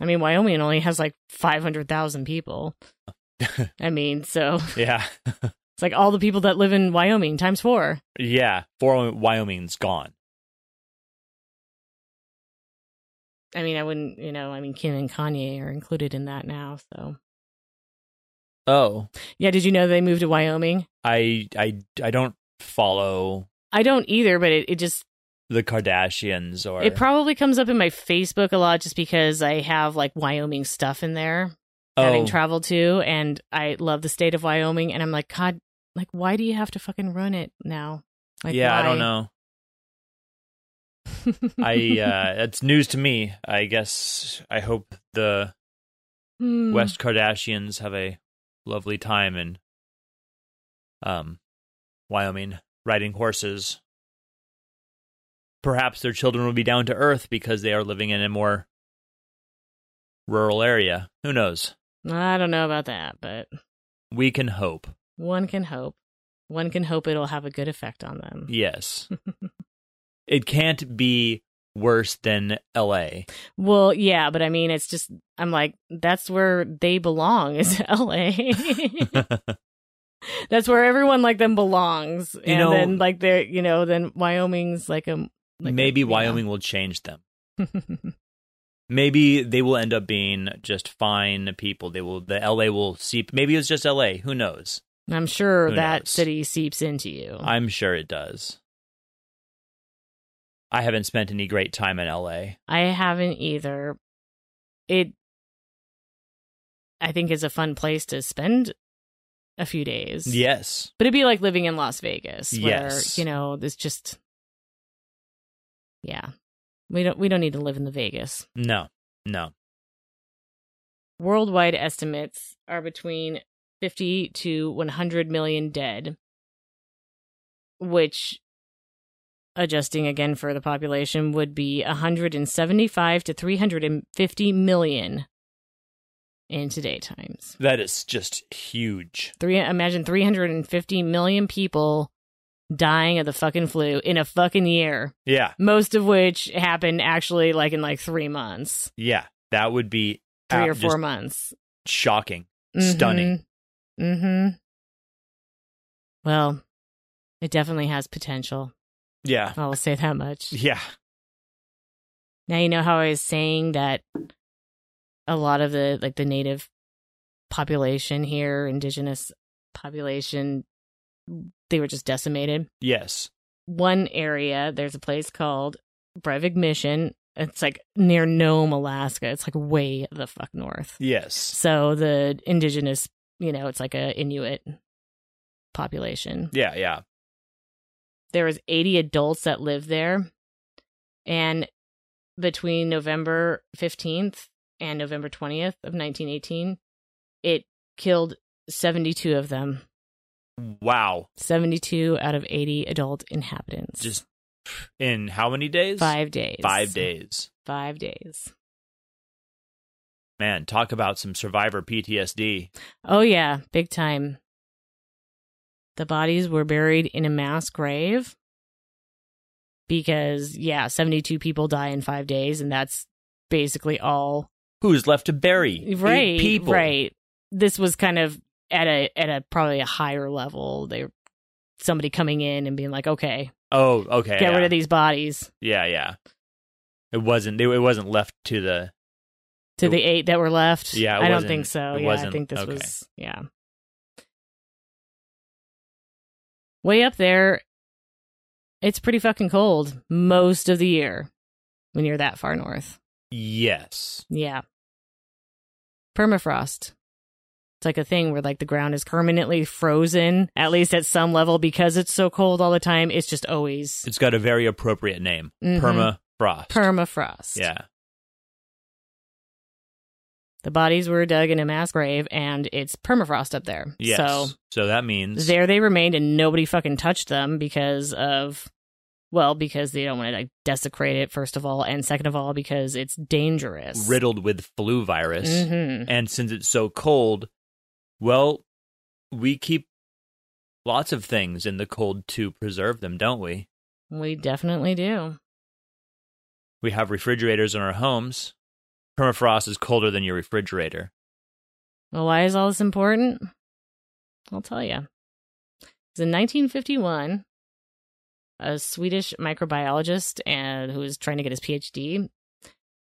I mean, Wyoming only has like five hundred thousand people. I mean, so yeah. it's like all the people that live in Wyoming times four. yeah. four Wyoming's gone. I mean, I wouldn't, you know, I mean, Kim and Kanye are included in that now. So Oh. yeah, did you know they moved to Wyoming? I I I don't follow I don't either, but it, it just the Kardashians or it probably comes up in my Facebook a lot just because I have like Wyoming stuff in there. having oh, traveled to, and I love the state of Wyoming. And I'm like, God, like, why do you have to fucking run it now? Like, yeah, I don't know. I uh it's news to me. I guess I hope the Hmm. West Kardashians have a lovely time in um Wyoming riding horses. Perhaps their children will be down to earth because they are living in a more rural area. Who knows? I don't know about that, but We can hope. One can hope. One can hope it'll have a good effect on them. Yes. it can't be worse than LA. Well, yeah, but I mean, it's just, I'm like, that's where they belong, is LA. that's where everyone like them belongs. and know- then, like, they're, you know, then Wyoming's like a. Like a- Maybe know. Wyoming will change them. Maybe they will end up being just fine people. They will the LA will seep maybe it's just LA, who knows? I'm sure Who that knows? city seeps into you. I'm sure it does. I haven't spent any great time in LA. I haven't either. It, I think, is a fun place to spend a few days. Yes. but it'd be like living in Las Vegas, where Yes. you know there's just, yeah, we don't we don't need to live in the Vegas. No. No. Worldwide estimates are between 50 to 100 million dead, which, adjusting again for the population, would be 175 to 350 million in today times. That is just huge. Three, imagine 350 million people dying of the fucking flu in a fucking year, Yeah. most of which happened actually like in like three months, Yeah. That would be three ab- or four months. shocking. Mm-hmm. Stunning. Mm-hmm. Well, it definitely has potential. Yeah. I will say that much. Yeah. Now you know how I was saying that a lot of the like the native population here, indigenous population, they were just decimated. Yes. One area, there's a place called Brevig Mission. It's like near Nome, Alaska. It's like way the fuck north. Yes. So the indigenous, you know, it's like a Inuit population. Yeah, yeah. There was 80 adults that lived there. And between November 15th and November 20th of 1918, it killed 72 of them. Wow. 72 out of 80 adult inhabitants. Just in how many days? 5 days. 5 days. 5 days. Man, talk about some survivor PTSD. Oh yeah, big time. The bodies were buried in a mass grave because, yeah, 72 people die in five days, and that's basically all. Who's left to bury? Right. Eight people. Right. This was kind of at a at a probably a higher level. They somebody coming in and being like, okay, Oh, okay. get yeah. rid of these bodies. Yeah, yeah. It wasn't. It wasn't left to the. To It- the eight that were left. Yeah, I don't think so. Yeah, I wasn't- think this okay. was yeah. Way up there, it's pretty fucking cold most of the year when you're that far north. Yes. Yeah. Permafrost. It's like a thing where like the ground is permanently frozen, at least at some level, because it's so cold all the time. It's just always It's got a very appropriate name. Mhm. Permafrost. permafrost. Yeah. The bodies were dug in a mass grave and it's permafrost up there. Yes. So so that means there they remained and nobody fucking touched them because of well because they don't want to like desecrate it first of all and second of all because it's dangerous riddled with flu virus. Mhm. And since it's so cold, well, we keep lots of things in the cold to preserve them, don't we? we definitely do We have refrigerators in our homes. Permafrost is colder than your refrigerator. well why is all this important i'll tell you in 1951 a swedish microbiologist and who was trying to get his phd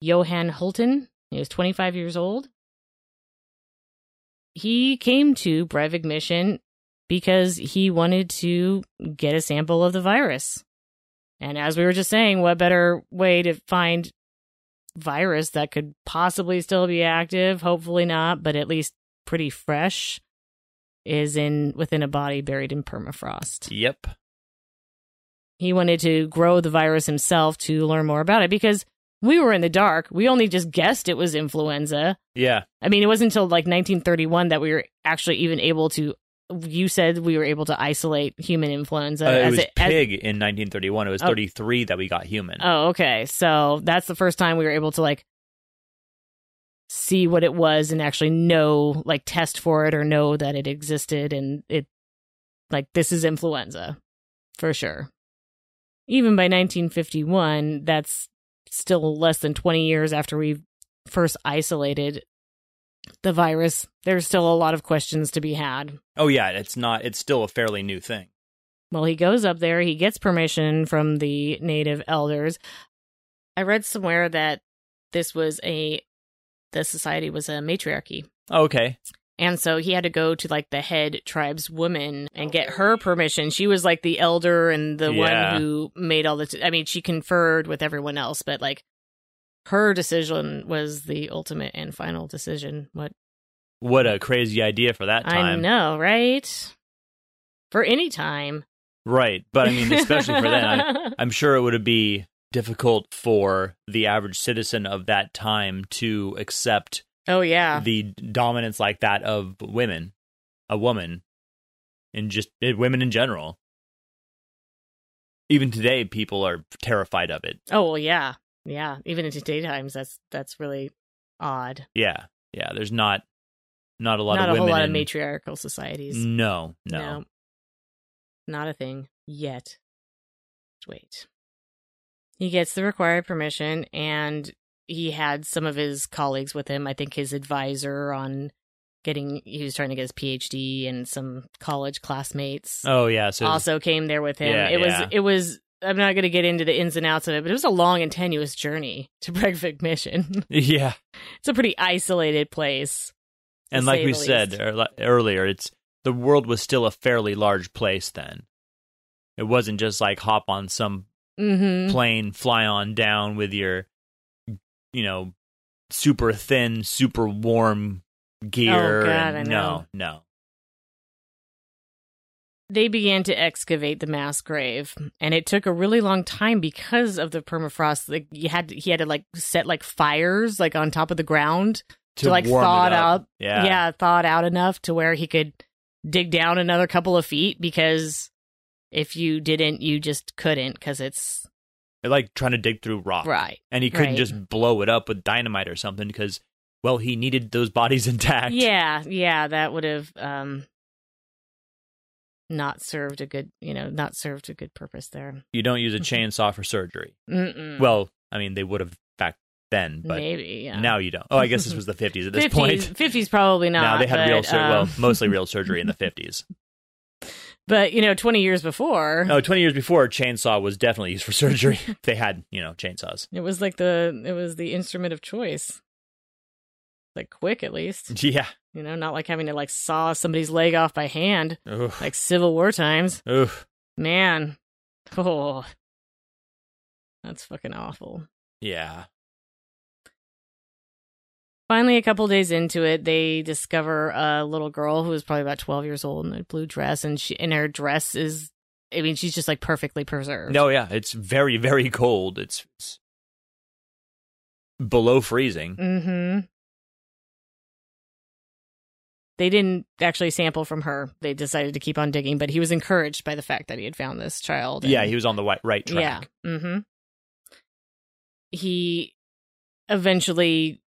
johan hultin he was 25 years old he came to Brevig mission because he wanted to get a sample of the virus. And as we were just saying, what better way to find virus that could possibly still be active, hopefully not, but at least pretty fresh, is in within a body buried in permafrost. Yep. He wanted to grow the virus himself to learn more about it because we were in the dark. We only just guessed it was influenza. Yeah. I mean, it wasn't until like 1931 that we were actually even able to. You said we were able to isolate human influenza. Uh, it as was it- as- pig in 1931. It was Oh. 33 that we got human. oh, okay. So that's the first time we were able to like see what it was and actually know, like, test for it or know that it existed and it, like, this is influenza for sure. Even by 1951, that's still less than 20 years after we first isolated the virus. There's still a lot of questions to be had. oh yeah, it's not. It's still a fairly new thing. Well, he goes up there, he gets permission from the native elders. I read somewhere that this was a the society was a matriarchy. Oh, okay. And so he had to go to like the head tribeswoman and get her permission. She was like the elder and the Yeah. one who made all the. T- I mean, she conferred with everyone else, but like her decision was the ultimate and final decision. What What a crazy idea for that time. I know, right? For any time, Right. But I mean, especially for then, I, I'm sure it would be difficult for the average citizen of that time to accept oh yeah, the dominance like that of women, a woman, and just eh, women in general. Even today, people are terrified of it. Oh well, yeah, yeah. Even in today's times, that's that's really odd. Yeah, yeah. There's not not a lot Not of a women. whole lot of matriarchal societies. No, no. not a thing yet. Wait. He gets the required permission, and he had some of his colleagues with him. I think his advisor on getting he was trying to get his PhD, and some college classmates Oh yeah. So also came there with him. Yeah, it was it was. I'm not going to get into the ins and outs of it, but it was a long and tenuous journey to Brevig Mission. yeah, it's a pretty isolated place. and like we said earlier, it's the world was still a fairly large place then. It wasn't just like hop on some Mm-hmm. plane, fly on down with your, you know, super thin, super warm gear. Oh, God, and I know. No, no. They began to excavate the mass grave, and it took a really long time because of the permafrost. Like you had, to, he had to like set like fires like on top of the ground to, like warm thaw it up. out. Yeah. yeah, thaw it out enough to where he could dig down another couple of feet. Because if you didn't, you just couldn't because it's like trying to dig through rock. right. And he couldn't Right. just blow it up with dynamite or something because, well, he needed those bodies intact. Yeah, yeah, that would have um not served a good, you know, not served a good purpose there. You don't use a chainsaw for surgery. Mm-mm. Well, I mean, they would have back then, but maybe yeah. now you don't. Oh, I guess this was the 50s at this 50s, point. 50s probably not. now they had real, sur- um, well, mostly real surgery in the 50s. but you know, 20 years before, Oh, 20 years before, chainsaw was definitely used for surgery. they had, you know, chainsaws. it was like the it was the instrument of choice. Like quick, at least. Yeah. You know, not like having to like saw somebody's leg off by hand, Oof. like Civil War times. Oof. Man, oh, that's fucking awful. Yeah. Finally, a couple days into it, they discover a little girl who is probably about 12 years old in a blue dress, and she and her dress is, I mean, she's just like perfectly preserved. No, yeah. It's very, very cold. It's, it's below freezing. Mm-hmm. They didn't actually sample from her. They decided to keep on digging, but he was encouraged by the fact that he had found this child. Yeah, he was on the right track. Yeah. Mm-hmm. He eventually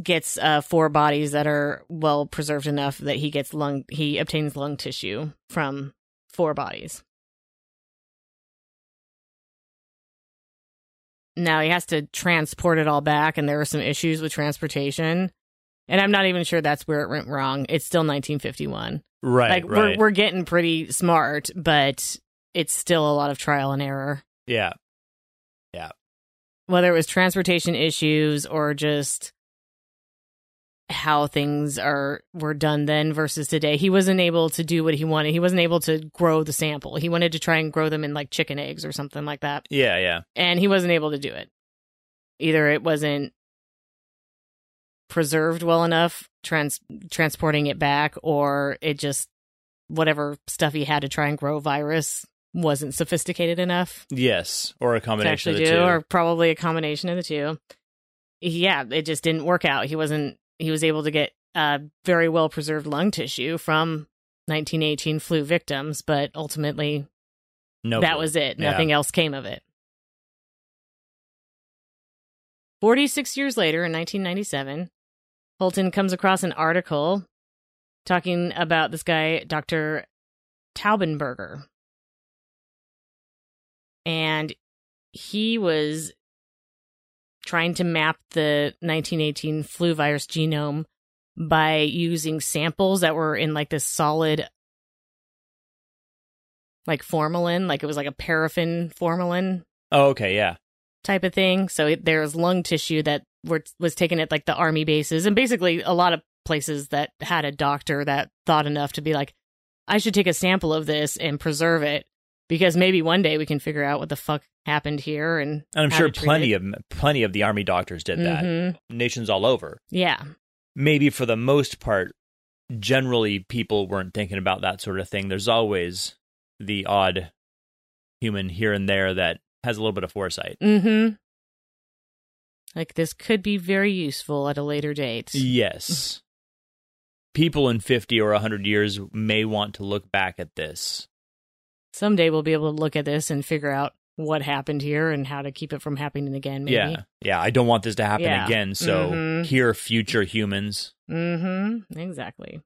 gets uh, four bodies that are well preserved enough that he gets lung. He obtains lung tissue from four bodies. Now he has to transport it all back, and there were some issues with transportation. And I'm not even sure that's where it went wrong. It's still 1951 Right, like right. we're we're getting pretty smart, but it's still a lot of trial and error. yeah. Yeah. Whether it was transportation issues or just how things are were done then versus today. He wasn't able to do what he wanted. He wasn't able to grow the sample. He wanted to try and grow them in like chicken eggs or something like that. Yeah, yeah. And he wasn't able to do it. Either it wasn't preserved well enough trans transporting it back or it just whatever stuff he had to try and grow virus wasn't sophisticated enough Yes. Or a combination of the do two. or probably a combination of the two yeah it just didn't work out he wasn't he was able to get uh very well preserved lung tissue from 1918 flu victims but ultimately no. that was it. Yeah. Nothing else came of it. 46 years later, in 1997, Hultin comes across an article talking about this guy, Dr. Taubenberger. And he was trying to map the 1918 flu virus genome by using samples that were in like this solid like formalin, like it was like a paraffin formalin Oh, okay, yeah. Type of thing. So it, there's lung tissue that were, was taken at like the army bases and basically a lot of places that had a doctor that thought enough to be like, I should take a sample of this and preserve it because maybe one day we can figure out what the fuck happened here. And, And I'm sure plenty it. of plenty of the army doctors did that. Mhm. Nations all over. Yeah. Maybe for the most part, generally people weren't thinking about that sort of thing. There's always the odd human here and there that has a little bit of foresight. Mm-hmm. Like this could be very useful at a later date. Yes. People in 50 or 100 years may want to look back at this. Someday we'll be able to look at this and figure out what happened here and how to keep it from happening again. Maybe. Yeah. Yeah. I don't want this to happen Yeah. again. So, Mhm. here, future humans. Mm-hmm. Exactly.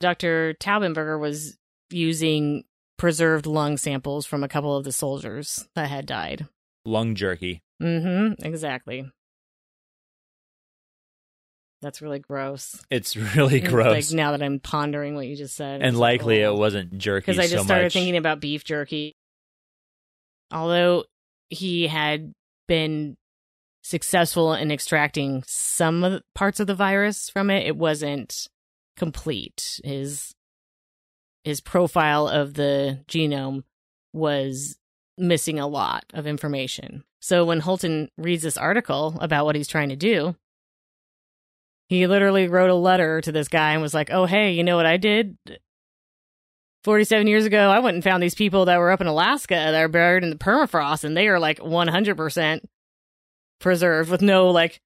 Dr. Taubenberger was using preserved lung samples from a couple of the soldiers that had died. Lung jerky. Mm-hmm. Exactly. That's really gross. It's really gross. Like now that I'm pondering what you just said. and likely it wasn't jerky because I just so started much. thinking about beef jerky. Although he had been successful in extracting some of the parts of the virus from it, it wasn't complete. His his profile of the genome was missing a lot of information. So when Hultin reads this article about what he's trying to do, he literally wrote a letter to this guy and was like, "Oh, hey, you know what I did? 47 years ago, I went and found these people that were up in Alaska that are buried in the permafrost, and they are like 100% preserved with no like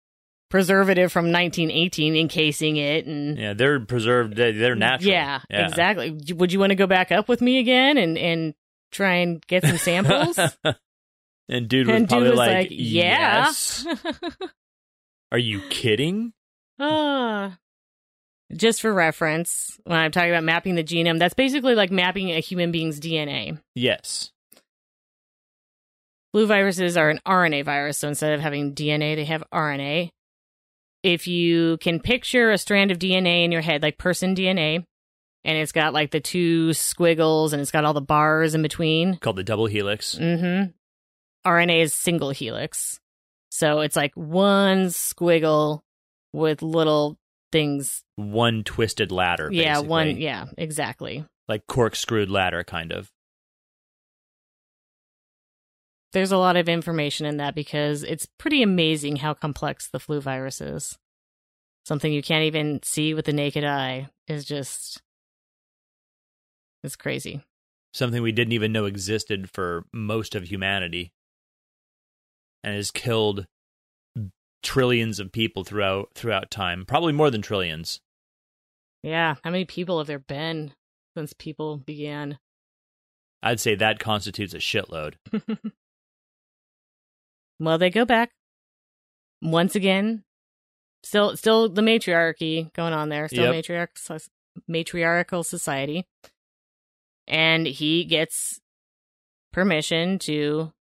preservative from 1918 encasing it. And yeah, they're preserved. They're, natural. yeah, exactly. Would you want to go back up with me again and, and try and get some samples? and dude was and dude probably was like, like, yeah. "Yes." Are you kidding? Ah. Just for reference, when I'm talking about mapping the genome, that's basically like mapping a human being's DNA. Yes. Flu viruses are an RNA virus, so instead of having DNA, they have RNA. If you can picture a strand of DNA in your head, like person DNA, and it's got like the two squiggles and it's got all the bars in between. Called the double helix. Mm-hmm. RNA is single helix. So it's like one squiggle with little things. One twisted ladder. Yeah, one. Yeah, exactly. Like corkscrewed ladder, kind of. There's a lot of information in that because it's pretty amazing how complex the flu virus is. Something you can't even see with the naked eye is just. It's crazy. Something we didn't even know existed for most of humanity. And has killed trillions of people throughout throughout time. Probably more than trillions. Yeah. How many people have there been since people began? I'd say that constitutes a shitload. Well, they go back once again. Still, still the matriarchy going on there. Still Yep. matriarch, matriarchal society, and he gets permission to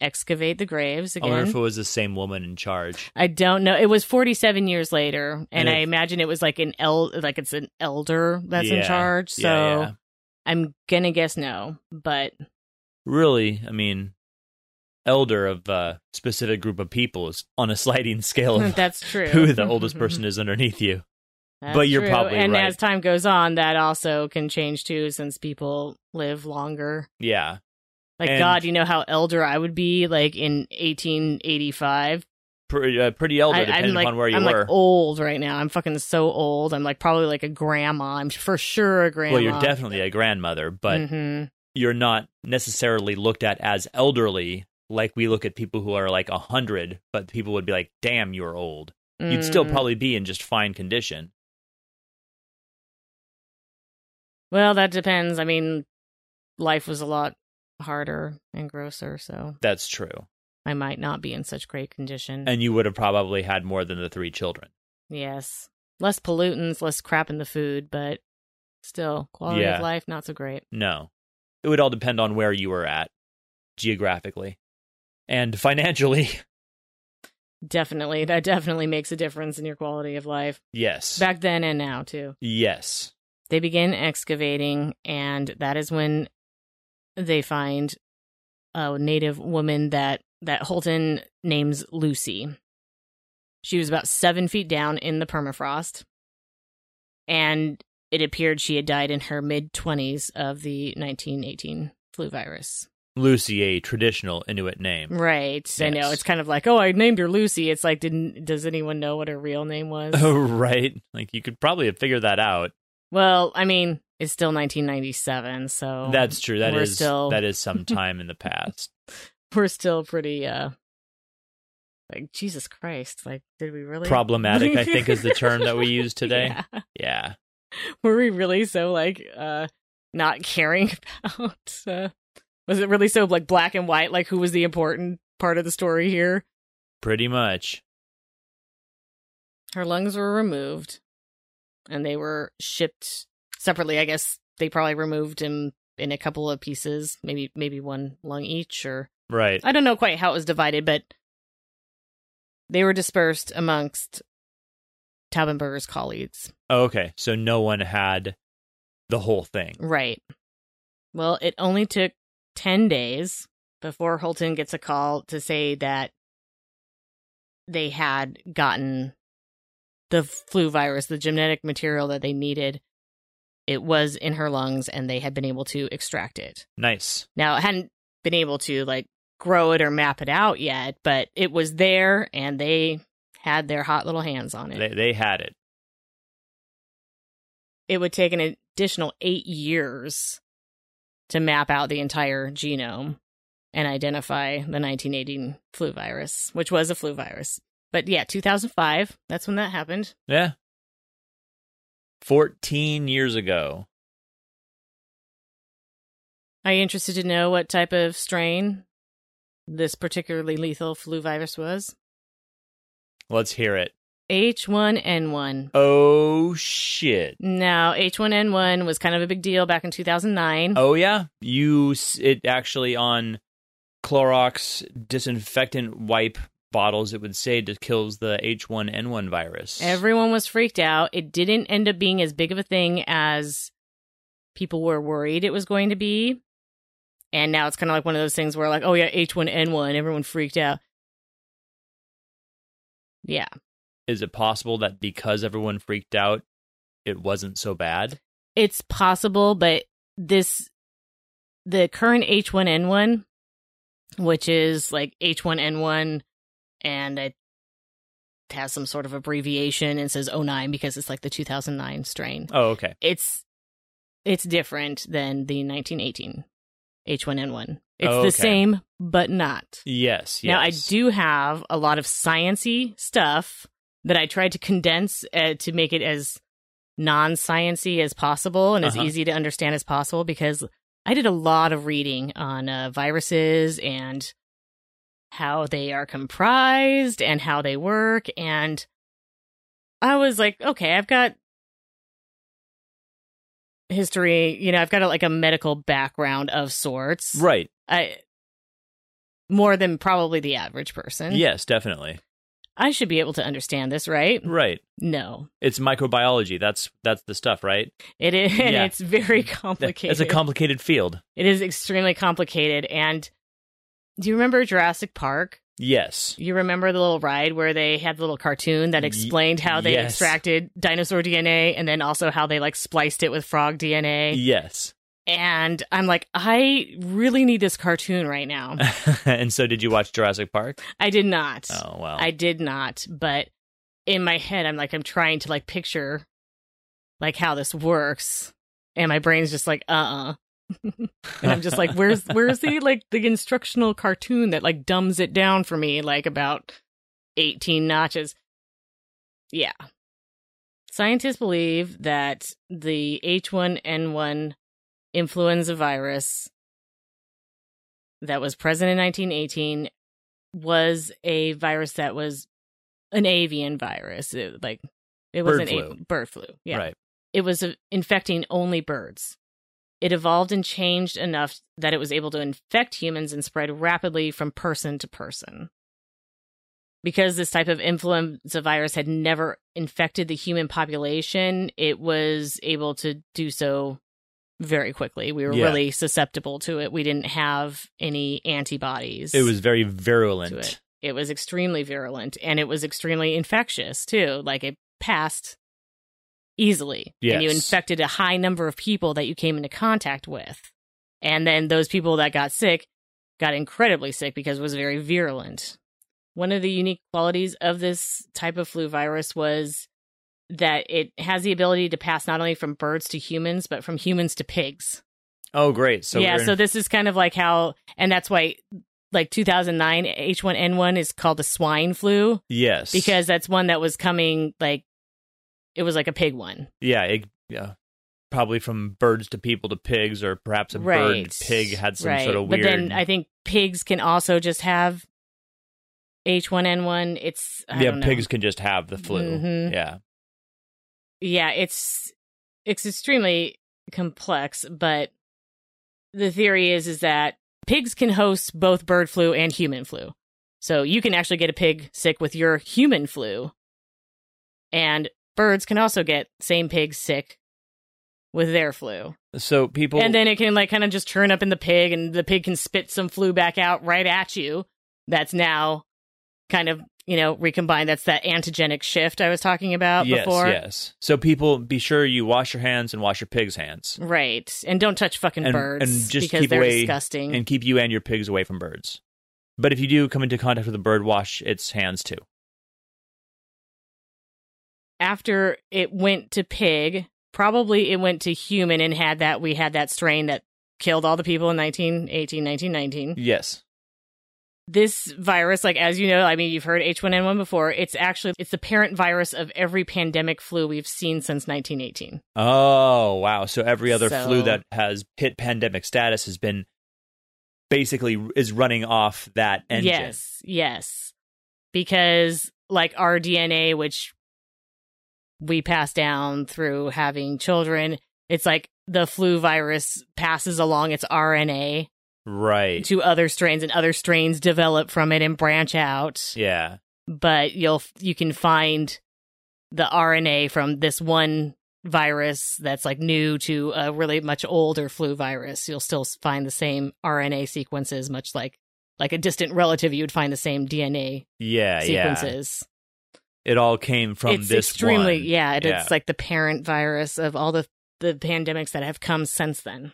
excavate the graves I wonder again. if it was the same woman in charge. I don't know. It was 47 years later, and, And I imagine it was like an el like it's an elder that's in charge. So yeah, yeah. I'm gonna guess no, but Really, I mean, elder of a specific group of people is on a sliding scale of that's true. who the oldest person is underneath you. That's But you're true. probably and right. as time goes on, that also can change too, since people live longer. Yeah. Like And- God, you know how elder I would be like in 1885. Pretty, uh, pretty elder, I, depending like, upon where you I'm were. like old right now. I'm fucking so old. I'm like probably like a grandma. I'm for sure a grandma. well, you're definitely a grandmother, but hmm you're not necessarily looked at as elderly like we look at people who are like a hundred, but people would be like, "Damn, you're old." You'd still Mm. probably be in just fine condition. Well, that depends. I mean, life was a lot harder and grosser, so That's true, I might not be in such great condition. and you would have probably had more than the three children. Yes. Less pollutants, less crap in the food, but still, quality Yeah. of life, not so great. No, it would all depend on where you were at geographically and financially. Definitely. That definitely makes a difference in your quality of life. yes, Back then and now, too. yes. They begin excavating, and that is when they find a native woman that, that Holton names Lucy. She was about seven feet down in the permafrost, and it appeared she had died in her mid 20s of the 1918 flu virus. Lucy, a traditional Inuit name. Right. I know. It's kind of like, oh, I named her Lucy. It's like, didn't does anyone know what her real name was? Oh, right. Like you could probably have figured that out. Well, I mean, it's still 1997, so That's true. That still- that is some time in the past. we're still pretty uh like Jesus Christ. Like, did we really Problematic, I think, is the term that we use today. Yeah. Yeah. Were we really so like uh not caring about uh was it really so like black and white, like who was the important part of the story here? Pretty much. Her lungs were removed and they were shipped separately. I guess they probably removed him in a couple of pieces, maybe maybe one lung each or Right. I don't know quite how it was divided, but they were dispersed amongst Taubenberger's colleagues. Oh, okay. So no one had the whole thing. Right. Well, it only took 10 days before Holton gets a call to say that they had gotten the flu virus, the genetic material that they needed. It was in her lungs and they had been able to extract it. Nice. Now, it hadn't been able to like grow it or map it out yet, but it was there and they had their hot little hands on it. They they had it. it would take an additional eight years to map out the entire genome and identify the 1918 flu virus, which was a flu virus. But yeah, 2005, that's when that happened. Yeah. 14 years ago. Are you interested to know what type of strain this particularly lethal flu virus was? Let's hear it. H1N1. Oh shit. Now, H1N1 was kind of a big deal back in 2009. Oh yeah, you it actually on Clorox disinfectant wipe bottles it would say it kills the H1N1 virus. Everyone was freaked out. It didn't end up being as big of a thing as people were worried it was going to be. And now it's kind of like one of those things where, like, oh yeah, H1N1, everyone freaked out. Yeah. Is it possible that because everyone freaked out, it wasn't so bad? It's possible, but this, the current H1N1, which is like H1N1, and it has some sort of abbreviation and says 09 because it's like the 2009 strain. Oh, okay. it's it's different than the 1918 H1N1. It's Oh, the same, but not. Yes, yes. Now I do have a lot of sciency stuff that I tried to condense uh, to make it as non-sciency as possible and Uh-huh. as easy to understand as possible because I did a lot of reading on uh, viruses and how they are comprised and how they work and I was like, okay, I've got history, you know, I've got a, like a medical background of sorts. Right. I more than probably the average person. Yes, definitely. I should be able to understand this, right? Right. No. It's microbiology. That's that's the stuff, right? It is Yeah. it's very complicated. It's a complicated field. it is extremely complicated and do you remember Jurassic Park? Yes. You remember the little ride where they had the little cartoon that explained how they yes. extracted dinosaur DNA and then also how they like spliced it with frog DNA? Yes. And I'm like, I really need this cartoon right now. and so did you watch Jurassic Park? I did not. Oh, well. I did not, but in my head I'm like I'm trying to like picture like how this works and my brain's just like uh-uh. and I'm just like where's where's the like the instructional cartoon that like dumbs it down for me like about 18 notches. Yeah. Scientists believe that the H1N1 influenza virus that was present in 1918 was a virus that was an avian virus. It, like it was Bird an flu. a- bird flu. Yeah. Right. It was uh, infecting only birds. It evolved and changed enough that it was able to infect humans and spread rapidly from person to person. Because this type of influenza virus had never infected the human population, it was able to do so very quickly. We were Yeah. really susceptible to it. We didn't have any antibodies It was very virulent. it. It was extremely virulent and it was extremely infectious too. Like it passed easily. And you infected a high number of people that you came into contact with. And then those people that got sick got incredibly sick because it was very virulent. One of the unique qualities of this type of flu virus was that it has the ability to pass not only from birds to humans, but from humans to pigs Oh, great. So yeah, in- so this is kind of like how, and that's why, like 2009 H1N1 is called the swine flu yes, because that's one that was coming like it was like a pig one. yeah, it, yeah, probably from birds to people to pigs, or perhaps a right. bird pig had some right. sort of weird. But then I think pigs can also just have H1N1. It's I yeah, don't know. pigs can just have the flu. Mhm. Yeah, yeah, it's it's extremely complex, but the theory is is that pigs can host both bird flu and human flu. So you can actually get a pig sick with your human flu. And birds can also get same pig sick with their flu. so people And then it can like kind of just turn up in the pig and the pig can spit some flu back out right at you. That's now kind of, you know, recombined. That's that antigenic shift I was talking about yes, before. yes. So people, be sure you wash your hands and wash your pig's hands, Right. And don't touch fucking And- birds and just because keep they're away disgusting. and keep you and your pigs away from birds. But if you do come into contact with a bird, wash its hands too. After it went to pig, probably it went to human and had that we had that strain that killed all the people in 1918, 1919. Yes. This virus, like as you know, I mean you've heard H1N1 before, it's actually it's the parent virus of every pandemic flu we've seen since 1918. Oh, wow. So every other So- flu that has hit pandemic status has been basically is running off that engine. Yes, yes. Because like our DNA, which we pass down through having children. It's like the flu virus passes along its RNA Right. to other strains and other strains develop from it and branch out. Yeah. But you'll you can find the RNA from this one virus that's like new to a really much older flu virus. You'll still find the same RNA sequences much like like a distant relative you would find the same DNA Yeah. Yeah. sequences. It all came from it's this extremely one. yeah, it, Yeah. it's like the parent virus of all the the pandemics that have come since then.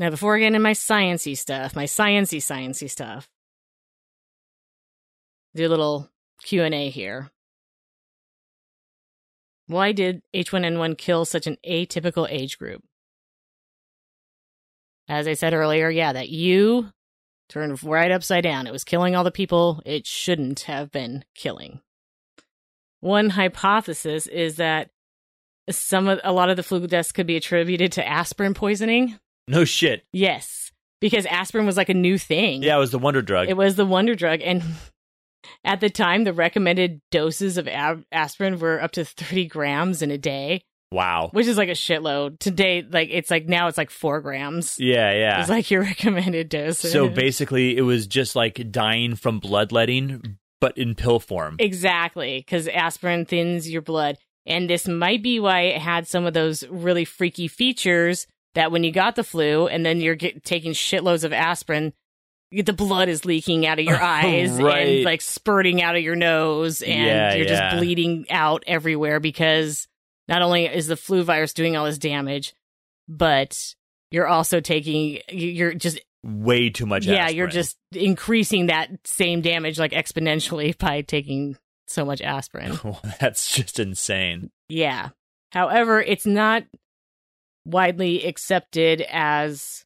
Now, before I get into my sciency stuff, my sciency sciency stuff, do a little Q and A here. Why did H1N1 kill such an atypical age group? As I said earlier, yeah, that U turned right upside down. It was killing all the people it shouldn't have been killing. One hypothesis is that some of a lot of the flu deaths could be attributed to aspirin poisoning. No shit. Yes, because aspirin was like a new thing. Yeah, it was the wonder drug. It was the wonder drug. And at the time, the recommended doses of ab- aspirin were up to 30 grams in a day, wow. which is like a shitload. Today, like, it's like now it's like four grams. Yeah, yeah. It's like your recommended dose. so basically, it was just like dying from bloodletting, but in pill form. Exactly, because aspirin thins your blood. And this might be why it had some of those really freaky features that when you got the flu and then you're get, taking shitloads of aspirin, the blood is leaking out of your oh, eyes Right. and like spurting out of your nose and Yeah, you're yeah. just bleeding out everywhere because not only is the flu virus doing all this damage, but you're also taking, you- you're just Way too much. yeah, you're just increasing that same damage like exponentially by taking so much aspirin. That's just insane. yeah. However, it's not widely accepted as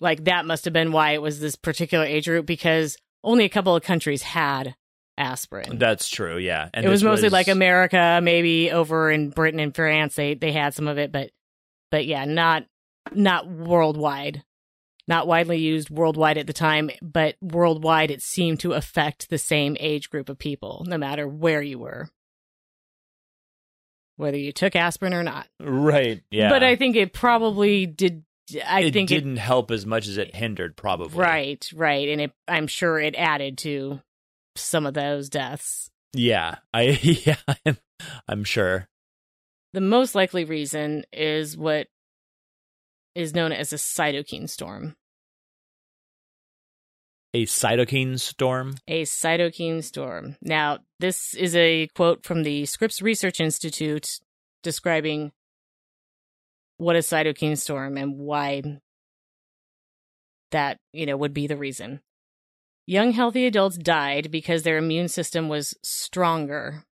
like that must have been why it was this particular age group because only a couple of countries had aspirin. That's true. Yeah, and it was mostly like America, maybe over in Britain and France they they had some of it, but but yeah, not not worldwide. Not widely used worldwide at the time, but worldwide it seemed to affect the same age group of people, no matter where you were. Whether you took aspirin or not. right. Yeah, But I think it probably did I it think it didn't help as much as it hindered. Probably. right, right, and it I'm sure it added to some of those deaths. Yeah. I. Yeah. I'm, I'm sure. The most likely reason is what is known as a cytokine storm. A cytokine storm. A cytokine storm. Now, this is a quote from the Scripps Research Institute describing what a cytokine storm and why that, you know, would be the reason. Young healthy adults died because their immune system was stronger.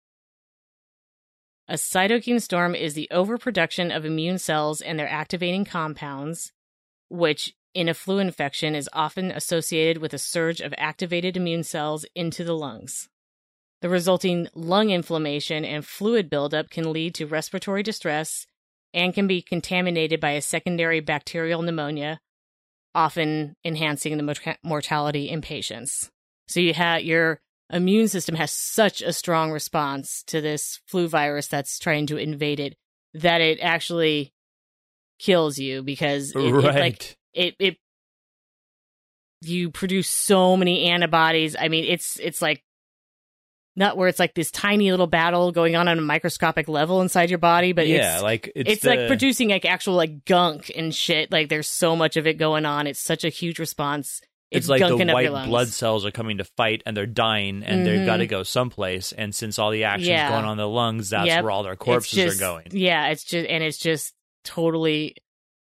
A cytokine storm is the overproduction of immune cells and their activating compounds, which in a flu infection is often associated with a surge of activated immune cells into the lungs. The resulting lung inflammation and fluid buildup can lead to respiratory distress and can be contaminated by a secondary bacterial pneumonia, often enhancing the mort- mortality in patients. So you have your immune system has such a strong response to this flu virus that's trying to invade it that it actually kills you because it, it, like it it you produce so many antibodies. I mean, it's it's like not where it's like this tiny little battle going on on a microscopic level inside your body, but yeah, it's like it's, it's, the- like producing like actual like gunk and shit. Like there's so much of it going on. It's such a huge response. It's, It's, like the gunking up your white blood cells are coming to fight and they're dying and they've Mhm. got to go someplace. And since all the action's Yeah. going on in the lungs, that's Yep. where all their corpses just- are going. Yeah, it's just and it's just totally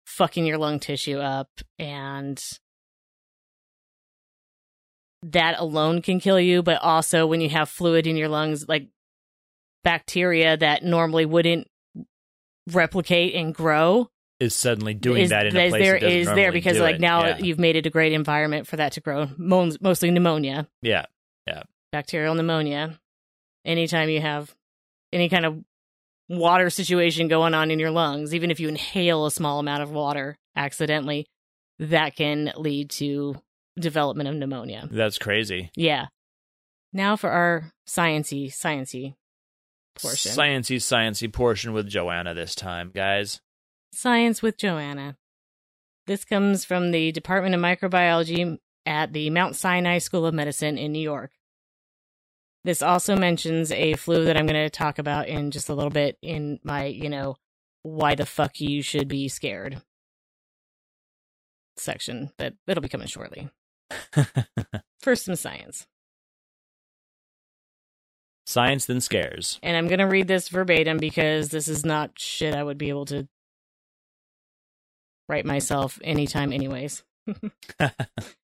fucking your lung tissue up and that alone can kill you, but also when you have fluid in your lungs like bacteria that normally wouldn't replicate and grow Is suddenly doing is, that in a place there it doesn't is there because like now yeah. you've made it a great environment for that to grow mostly pneumonia Yeah. yeah, bacterial pneumonia. Anytime you have any kind of water situation going on in your lungs, even if you inhale a small amount of water accidentally, that can lead to development of pneumonia. that's crazy. Yeah. Now for our sciency, sciency portion. Sciency, sciency portion with Joanna this time, guys. Science with Joanna. This comes from the Department of Microbiology at the Mount Sinai School of Medicine in New York. This also mentions a flu that I'm going to talk about in just a little bit in my, you know, why the fuck you should be scared section that it'll be coming shortly. First, some science. Science then scares. And I'm going to read this verbatim because this is not shit I would be able to write myself anytime, anyways.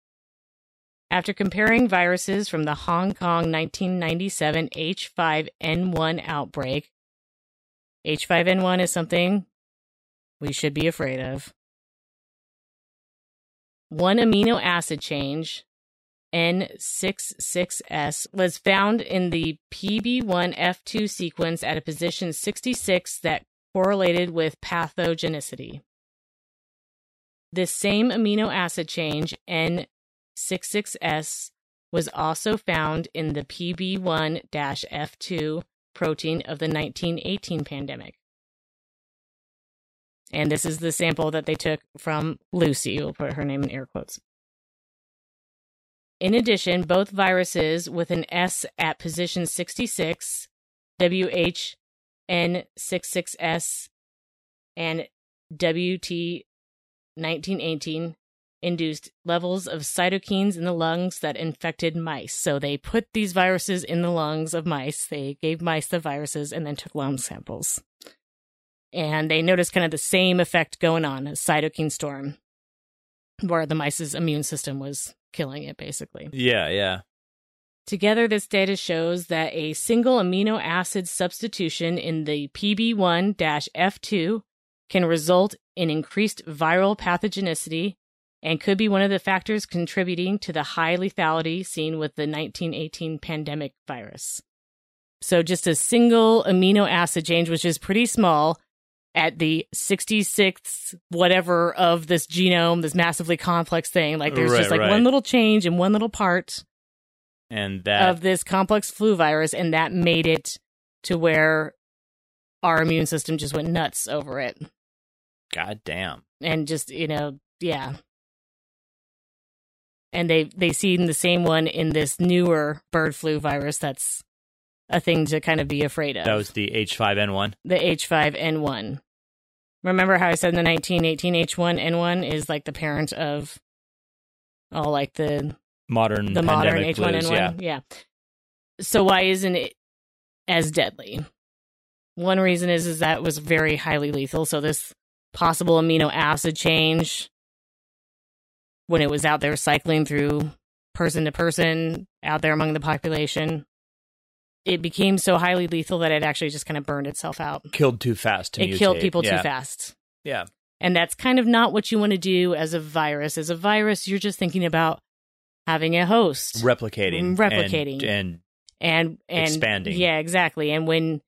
After comparing viruses from the Hong Kong 1997 H5N1 outbreak, H5N1 is something we should be afraid of. One amino acid change, N66S, was found in the PB1F2 sequence at a position 66 that correlated with pathogenicity. This same amino acid change, N66S, was also found in the PB1 F2 protein of the 1918 pandemic. And this is the sample that they took from Lucy. We'll put her name in air quotes. In addition, both viruses with an S at position 66, WHN66S, and WT1918 induced levels of cytokines in the lungs that infected mice. So they put these viruses in the lungs of mice. They gave mice the viruses and then took lung samples and they noticed kind of the same effect going on a cytokine storm where the mice's immune system was killing it basically Yeah, yeah. together this data shows that a single amino acid substitution in the pb1-f2 can result in increased viral pathogenicity and could be one of the factors contributing to the high lethality seen with the 1918 pandemic virus so just a single amino acid change which is pretty small at the 66th whatever of this genome, this massively complex thing. Like there's Right, just like right. one little change in one little part And that of this complex flu virus, and that made it to where our immune system just went nuts over it. god damn. And just, you know, yeah. And they they seen the same one in this newer bird flu virus that's a thing to kind of be afraid of. That was the H5N1. the H5N1. Remember how I said the 1918 H1N1 is like the parent of all like the Modern the modern H1N1? Yeah. So why isn't it as deadly? One reason is is that it was very highly lethal. So this possible amino acid change when it was out there cycling through person to person out there among the population, it became so highly lethal that it actually just kind of burned itself out. Killed too fast to it killed people Yeah. too fast. Yeah. And that's kind of not what you want to do as a virus. As a virus, you're just thinking about having a host Replicating. Replicating. And, and and and expanding. Yeah, exactly. And when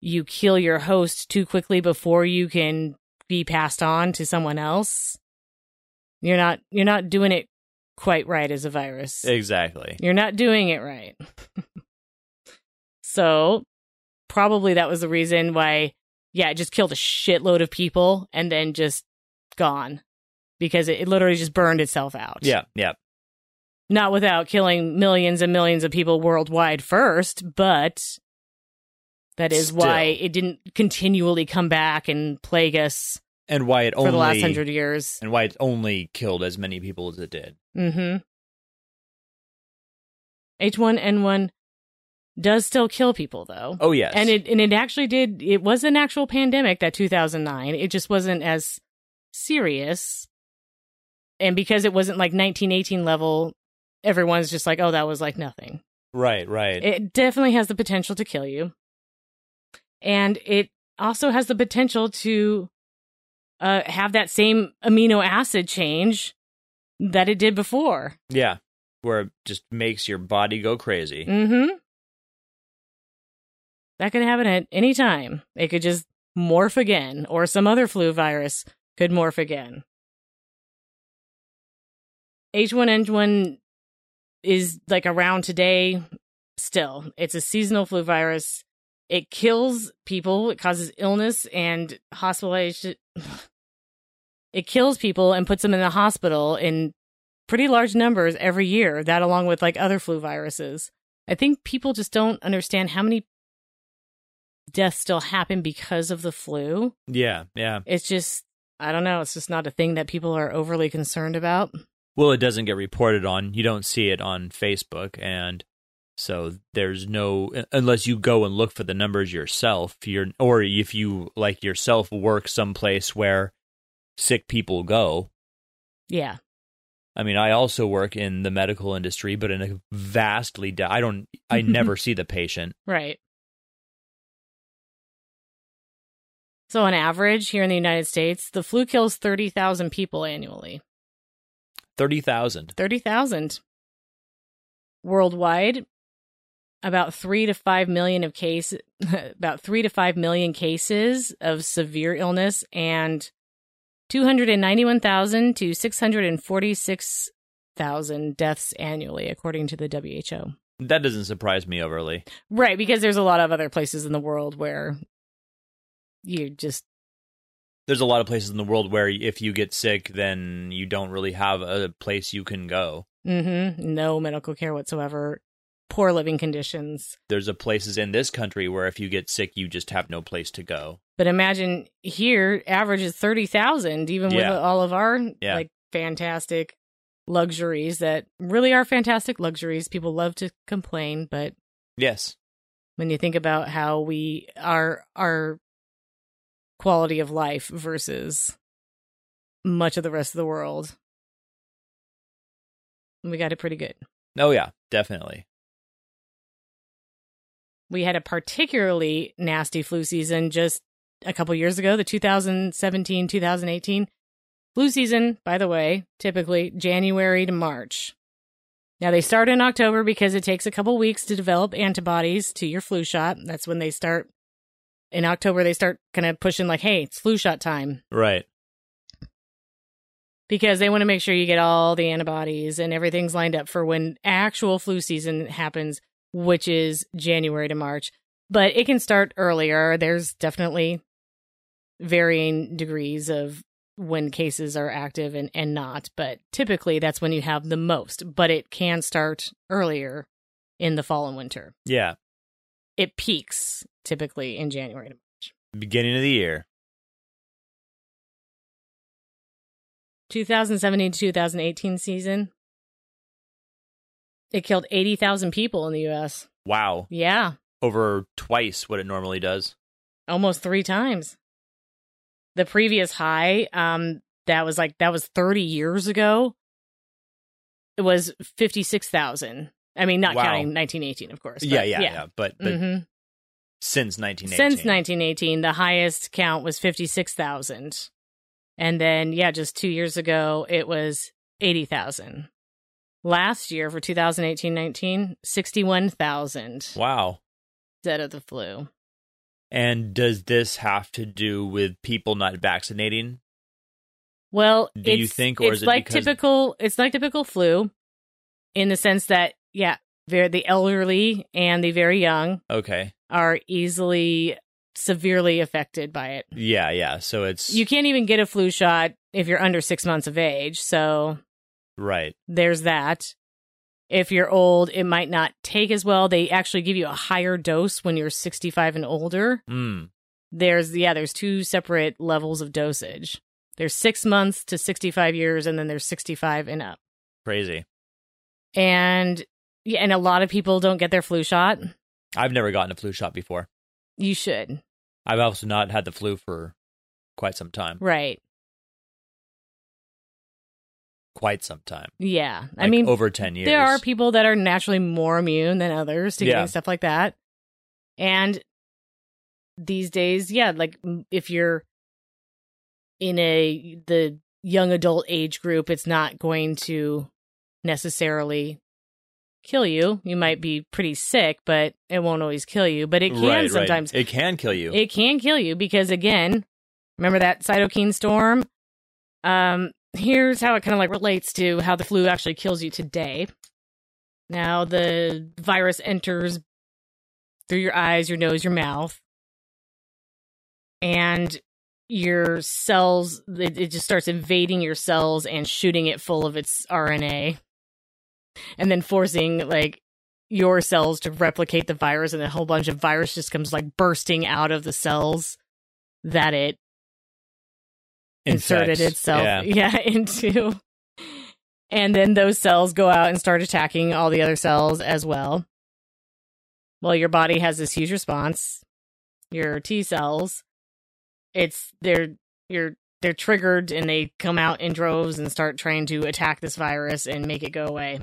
you kill your host too quickly before you can be passed on to someone else, you're not you're not doing it quite right as a virus. exactly. You're not doing it right. so, probably that was the reason why, yeah, it just killed a shitload of people and then just gone because it, it literally just burned itself out. Yeah, yeah. Not without killing millions and millions of people worldwide first, but that is why it didn't continually come back and plague us And why it for only the last hundred years. and why it only killed as many people as it did. Mm-hmm. H1N1 does still kill people though. Oh yes. And it and it actually did it was an actual pandemic that 2009. It just wasn't as serious. And because it wasn't like 1918 level, everyone's just like, "Oh, that was like nothing." right, right. It definitely has the potential to kill you. And it also has the potential to uh, have that same amino acid change that it did before. yeah. Where it just makes your body go crazy. Mm-hmm. That could happen at any time. It could just morph again, or some other flu virus could morph again. H1N1 is like around today still. It's a seasonal flu virus. It kills people, it causes illness and hospitalization. It kills people and puts them in the hospital in pretty large numbers every year, that along with like other flu viruses. I think people just don't understand how many deaths still happen because of the flu. Yeah, yeah. It's just, I don't know, it's just not a thing that people are overly concerned about. Well, it doesn't get reported on. You don't see it on Facebook, and so there's no unless you go and look for the numbers yourself. You're or if you like yourself work someplace where sick people go. Yeah. I mean, I also work in the medical industry, but in a vastly di- I don't I never see the patient. Right. So on average here in the United States, the flu kills 30,000 people annually. 30,000. 30,000. Worldwide, about 3 to 5 million of case about 3 to 5 million cases of severe illness and 291,000 to 646,000 deaths annually according to the WHO. That doesn't surprise me overly. Right, because there's a lot of other places in the world where you just There's a lot of places in the world where if you get sick, then you don't really have a place you can go. Mm-hmm. no medical care whatsoever, poor living conditions. There's a places in this country where if you get sick, you just have no place to go. But imagine here, average is 30,000, even with all of our Yeah. like fantastic luxuries that really are fantastic luxuries. People love to complain, but Yes. when you think about how we are our quality of life versus much of the rest of the world, we got it pretty good. Oh yeah, definitely. We had a particularly nasty flu season just a couple years ago, the 2017 2018 flu season, by the way, typically January to March. Now they start in October because it takes a couple weeks to develop antibodies to your flu shot. That's when they start in October they start kind of pushing like, "Hey, it's flu shot time." Right. because they want to make sure you get all the antibodies and everything's lined up for when actual flu season happens, which is January to March. But it can start earlier. There's definitely varying degrees of when cases are active and, and not, but typically that's when you have the most. But it can start earlier in the fall and winter. Yeah. It peaks typically in January to March. Beginning of the year. 2017 to 2018 season, it killed 80,000 people in the US. Wow. Yeah, Over twice what it normally does. almost three times. The previous high, um, that was like, that was 30 years ago. It was 56,000. I mean, not Wow. counting 1918, of course. Yeah, but yeah, yeah. But, but hmm since 1918. Since 1918, the highest count was 56,000. And then, yeah, just two years ago, it was 80,000. Last year for 2018 19, 61,000 Wow. dead of the flu. And does this have to do with people not vaccinating? Well, Do you think, or it's is it like because- typical? It's like typical flu, in the sense that yeah, very the elderly and the very young Okay. are easily severely affected by it. Yeah, yeah. So it's You can't even get a flu shot if you're under six months of age. So right. there's that. If you're old, it might not take as well. They actually give you a higher dose when you're 65 and older. Mm. There's, yeah, there's two separate levels of dosage. There's six months to 65 years, and then there's 65 and up. Crazy. And yeah, and a lot of people don't get their flu shot. I've never gotten a flu shot before. You should. I've also not had the flu for quite some time. Right. Quite some time. Yeah. I mean, over 10 years. there are people that are naturally more immune than others to Yeah. getting stuff like that. And these days, yeah, like if you're in a the young adult age group, it's not going to necessarily kill you. You might be pretty sick, but it won't always kill you. But it can Right, right. sometimes. It can kill you. It can kill you because again, remember that cytokine storm? Um, here's how it kind of like relates to how the flu actually kills you today. Now the virus enters through your eyes, your nose, your mouth, and your cells, it, it just starts invading your cells and shooting it full of its RNA, and then forcing like your cells to replicate the virus, and a whole bunch of virus just comes like bursting out of the cells that it inserted itself Yeah. yeah. into and then those cells go out and start attacking all the other cells as well well your body has this huge response your t cells it's they're you're they're triggered and they come out in droves and start trying to attack this virus and make it go away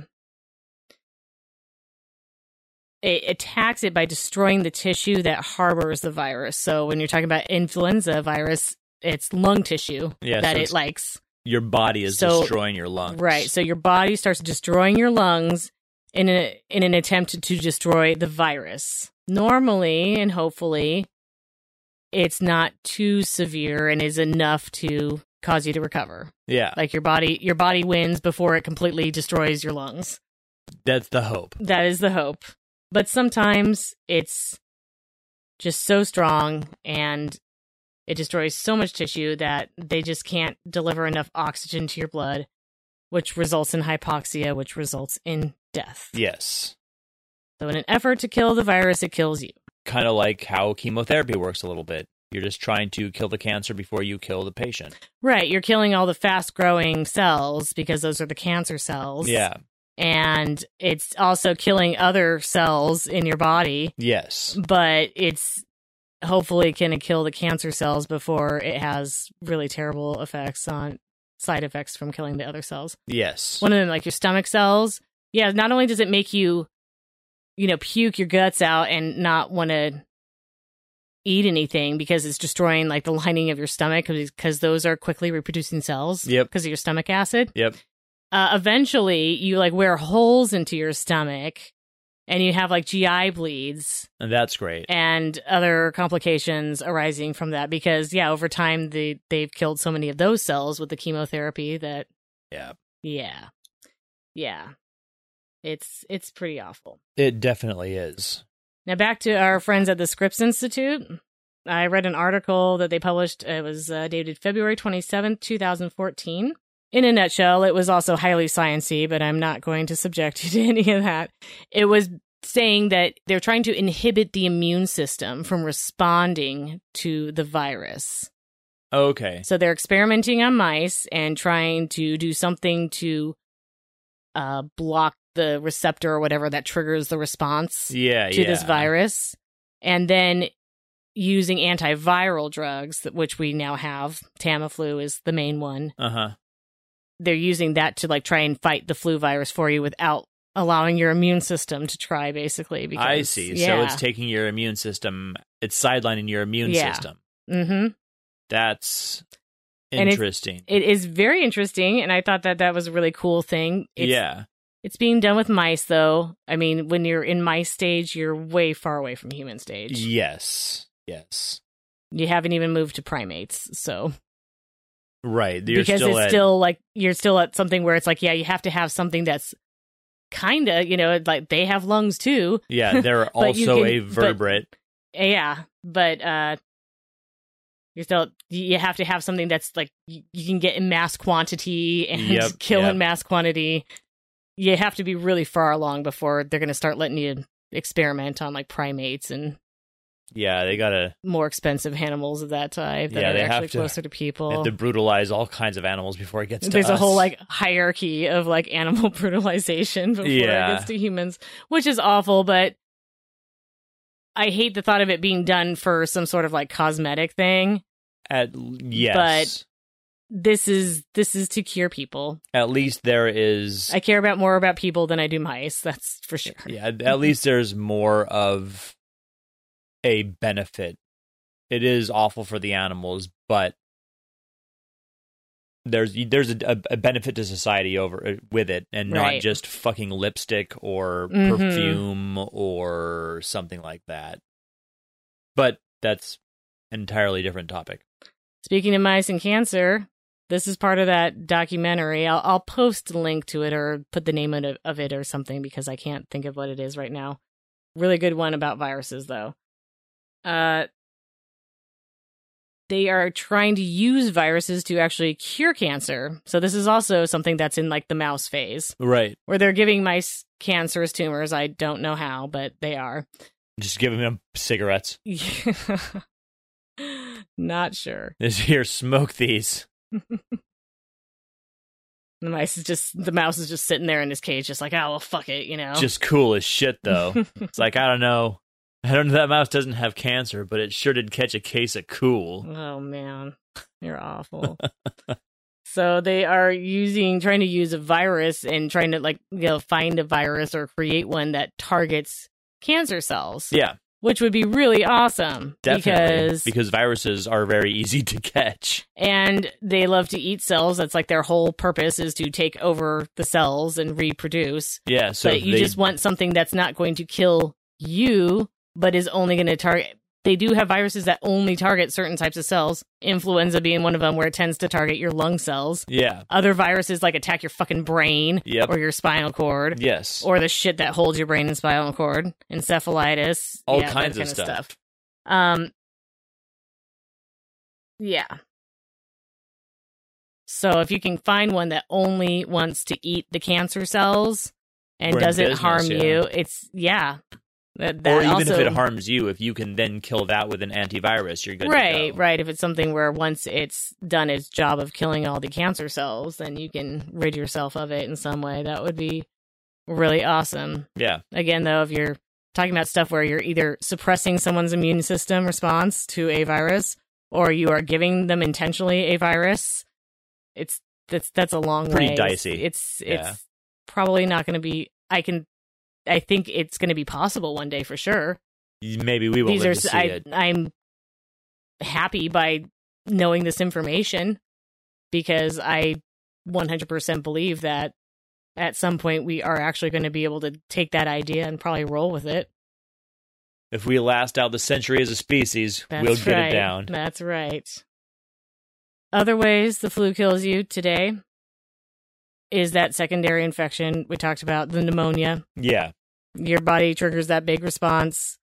it attacks it by destroying the tissue that harbors the virus so when you're talking about influenza virus it's lung tissue Yeah, that so it likes Your body is So- destroying your lungs. Right. So your body starts destroying your lungs in a, in an attempt to destroy the virus. Normally and hopefully it's not too severe and is enough to cause you to recover. yeah, Like your body your body wins before it completely destroys your lungs. that's the hope. That is the hope. But sometimes it's just so strong and it destroys so much tissue that they just can't deliver enough oxygen to your blood, which results in hypoxia, which results in death. Yes. So, in an effort to kill the virus, it kills you. Kind of like how chemotherapy works a little bit. You're just trying to kill the cancer before you kill the patient. Right. You're killing all the fast growing cells because those are the cancer cells. Yeah. And it's also killing other cells in your body. Yes. but it's hopefully to kill the cancer cells before it has really terrible effects on side effects from killing the other cells. Yes. One of them, like your stomach cells, yeah, not only does it make you, you know, puke your guts out and not want to eat anything because it's destroying like the lining of your stomach because those are quickly reproducing cells Yep. because of your stomach acid Yep. uh, eventually you like wear holes into your stomach and you have like GI bleeds And that's great. and other complications arising from that because yeah over time they they've killed so many of those cells with the chemotherapy that Yeah. yeah yeah it's it's pretty awful It definitely is. now back to our friends at the scripps institute i read an article that they published it was uh, dated february 27th 2014 in a nutshell it was also highly sciency but i'm not going to subject you to any of that it was saying that they're trying to inhibit the immune system from responding to the virus Okay. so they're experimenting on mice and trying to do something to uh, block the receptor or whatever that triggers the response Yeah. to yeah. this virus, and then using antiviral drugs, which we now have. Tamiflu is the main one. Uh huh. They're using that to like try and fight the flu virus for you without allowing your immune system to try, basically. Because, I see. So it's taking your immune system, it's sidelining your immune Yeah. system. hmm That's And it- interesting. It is very interesting, and I thought that that was a really cool thing. It's, yeah. It's being done with mice, though. I mean, when you're in mice stage, you're way far away from human stage. Yes. Yes. You haven't even moved to primates, so Right. You're because still it's at, still like you're still at something where it's like, yeah, you have to have something that's kind of, you know, like they have lungs too. Yeah, they're also can- a but- vertebrate. Yeah, but uh you're still you have to have something that's like you, you can get in mass quantity and Yep, kill yep. in mass quantity. You have to be really far along before they're going to start letting you experiment on like primates and yeah, they gotta more expensive animals of that type that Yeah, are they have actually to- closer to they people. have to brutalize all kinds of animals before it gets to humans. There's a us. whole like hierarchy of like animal brutalization before Yeah. it gets to humans, which is awful, but I hate the thought of it being done for some sort of like cosmetic thing. at yes, But This is this is to cure people. at least there is I care about more about people than I do mice, that's for sure. yeah, at least there's more of a benefit. It is awful for the animals, but there's there's a, a benefit to society over uh, with it, and not Right. just fucking lipstick or Mhm. perfume or something like that. But that's an entirely different topic. Speaking of mice and cancer, this is part of that documentary. I'll, I'll post a link to it or put the name of of it or something because I can't think of what it is right now. Really good one about viruses, though. Uh, they are trying to use viruses to actually cure cancer. So this is also something that's in like the mouse phase, Right. where they're giving mice cancerous tumors. I don't know how, but they are. Just giving them cigarettes. Not sure. This here, smoke these. The mice is just the mouse is just sitting there in his cage, just like, oh well, fuck it, you know. Just cool as shit, though. it's like, I don't know. I don't know. That mouse doesn't have cancer, but it sure did catch a case of cool. oh man, you're awful. so they are using, trying to use a virus and trying to like, you know, find a virus or create one that targets cancer cells, Yeah, which would be really awesome definitely. because because viruses are very easy to catch. and they love to eat cells. That's like their whole purpose is to take over the cells and reproduce. Yeah, so but you they, just want something that's not going to kill you, but is only going to target. They do have viruses that only target certain types of cells. Influenza being one of them, where it tends to target your lung cells. yeah, Other viruses like attack your fucking brain Yep. or your spinal cord yes, or the shit that holds your brain and spinal cord, encephalitis, all yeah, kinds kind of stuff. Um, yeah. So if you can find one that only wants to eat the cancer cells and We're doesn't business, harm yeah. you, it's yeah. That, that or even also, if it harms you, if you can then kill that with an antivirus, you're good. to right, go. right. If it's something where once it's done its job of killing all the cancer cells, then you can rid yourself of it in some way. That would be really awesome. Yeah, Again, though, if you're talking about stuff where you're either suppressing someone's immune system response to a virus or you are giving them intentionally a virus, it's that's that's a long Pretty way. dicey. It's it's Yeah. probably not going to be. I can. I think it's going to be possible one day for sure. maybe we won't These are. I, it. I'm happy by knowing this information because I 100% believe that at some point we are actually going to be able to take that idea and probably roll with it. If we last out the century as a species, That's we'll get right. it down. That's right. Other ways the flu kills you today is that secondary infection we talked about, the pneumonia. Yeah, Your body triggers that big response.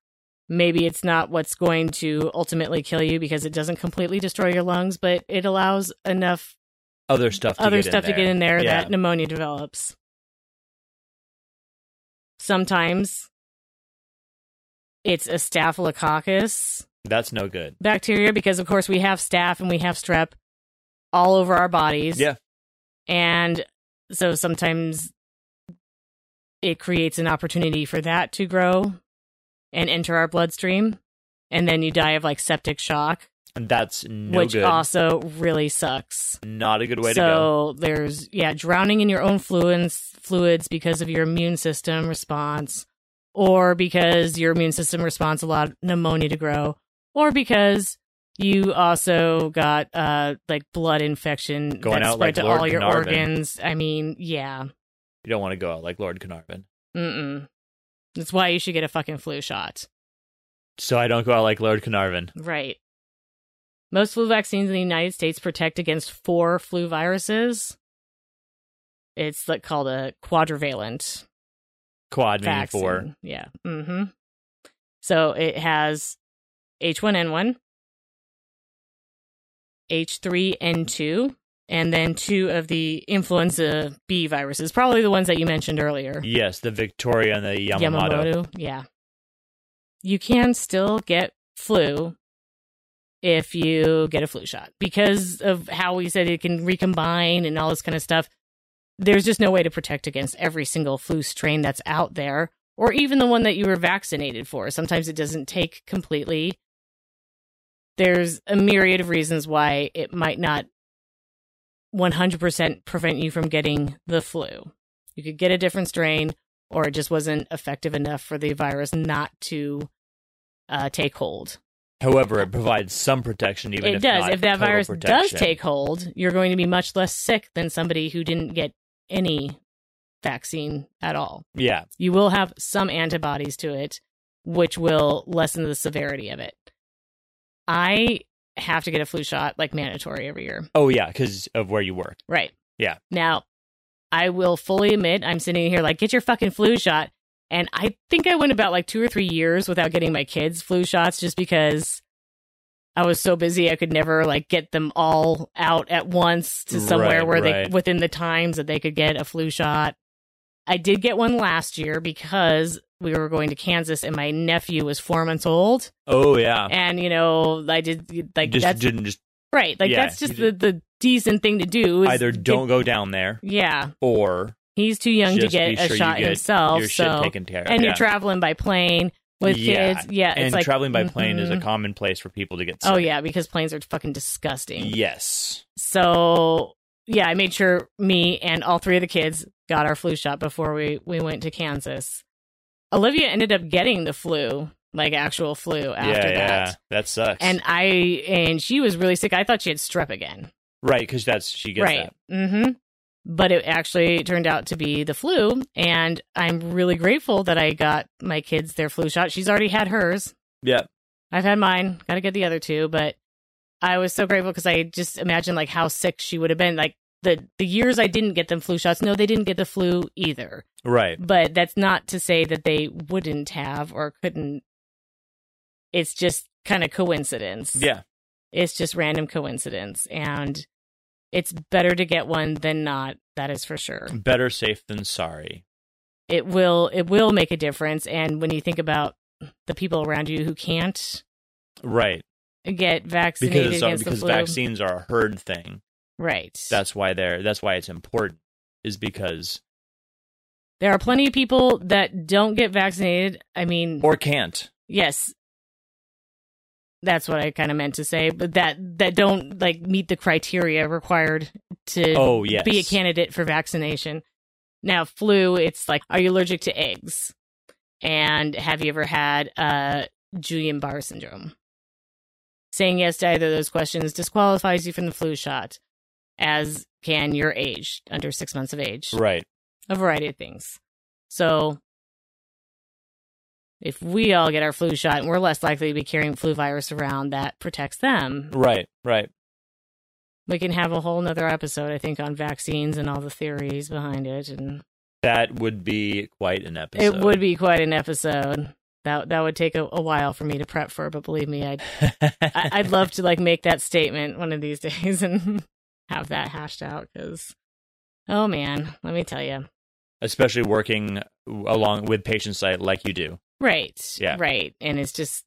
Maybe it's not what's going to ultimately kill you because it doesn't completely destroy your lungs, but it allows enough other stuff. To other get stuff in to get in there Yeah. that pneumonia develops. Sometimes it's a staphylococcus That's no good. bacteria because, of course, we have staph and we have strep all over our bodies. Yeah. And so sometimes it creates an opportunity for that to grow and enter our bloodstream. And then you die of like septic shock, And that's no which good. also really sucks. Not a good way to go. so there's yeah, drowning in your own fluids fluids because of your immune system response, or because your immune system response allowed pneumonia to grow, or because you also got uh like blood infection Going that out spread like to Lord all your Carnarvon. organs. I mean, yeah. You don't want to go out like Lord Carnarvon. Mm-mm. That's why you should get a fucking flu shot. So I don't go out like Lord Carnarvon. Right. Most flu vaccines in the United States protect against four flu viruses. It's like called a quadrivalent Quad meaning four. Yeah. Mm-hmm. So it has H1N1, H3N2, and then two of the influenza B viruses, probably the ones that you mentioned earlier. Yes, the Victoria and the Yamagata. Yeah. You can still get flu if you get a flu shot because of how we said it can recombine and all this kind of stuff. There's just no way to protect against every single flu strain that's out there or even the one that you were vaccinated for. Sometimes it doesn't take completely. There's a myriad of reasons why it might not 100% prevent you from getting the flu. You could get a different strain, or it just wasn't effective enough for the virus not to uh, take hold. However, it provides some protection, even it if does. not If that virus does take hold, you're going to be much less sick than somebody who didn't get any vaccine at all. Yeah, You will have some antibodies to it, which will lessen the severity of it. I have to get a flu shot like mandatory every year. Oh yeah, because of where you work. Right. Yeah. Now, I will fully admit I'm sitting here like, get your fucking flu shot. And I think I went about like two or three years without getting my kids flu shots just because I was so busy I could never like get them all out at once to somewhere Right, where right. they within the times that they could get a flu shot. I did get one last year because we were going to Kansas and my nephew was four months old. Oh yeah. And you know, I did like just that's didn't just right. Like yeah, that's just the, the decent thing to do is either don't go down there yeah. or He's too young to get a sure you shot get himself. So taken care of. and yeah. you're traveling by plane with Yeah. kids. Yeah, and like traveling by plane is a mhm. common place for people to get sick. Oh yeah, because planes are fucking disgusting. Yes. So yeah, I made sure me and all three of the kids got our flu shot before we we went to Kansas. Olivia ended up getting the flu, like actual flu after yeah, that. yeah. That sucks. And I and she was really sick. I thought she had strep again. right, because that's she gets right. Mm-hmm. But it actually turned out to be the flu, and I'm really grateful that I got my kids their flu shot. She's already had hers. Yeah. I've had mine. Got to get the other two, but I was so grateful because I just imagined like how sick she would have been. Like the the years I didn't get them flu shots. No, they didn't get the flu either. Right. But that's not to say that they wouldn't have or couldn't. It's just kind of coincidence. Yeah. It's just random coincidence, and it's better to get one than not. That is for sure. Better safe than sorry. It will it will make a difference. And when you think about the people around you who can't Right. get vaccinated Because uh, against because the flu, vaccines are a herd thing. Right? That's why they're that's why it's important. Is because there are plenty of people that don't get vaccinated. I mean, or can't. yes, that's what I kind of meant to say, but that that don't like meet the criteria required to Oh yes. be a candidate for vaccination. Now, flu, it's like, are you allergic to eggs? And have you ever had uh, Guillain-Barré syndrome? Saying yes to either of those questions disqualifies you from the flu shot, as can your age, under six months of age, Right. a variety of things. So, if we all get our flu shot, we're less likely to be carrying flu virus around that protects them Right. Right. we can have a whole nother episode, I think, on vaccines and all the theories behind it. And That would be quite an episode. it would be quite an episode. That that would take a, a while for me to prep for, but believe me, I'd I, I'd love to like make that statement one of these days and have that hashed out. Because, oh man, let me tell you, especially working along with patient site like you do. right, Yeah. right, and it's just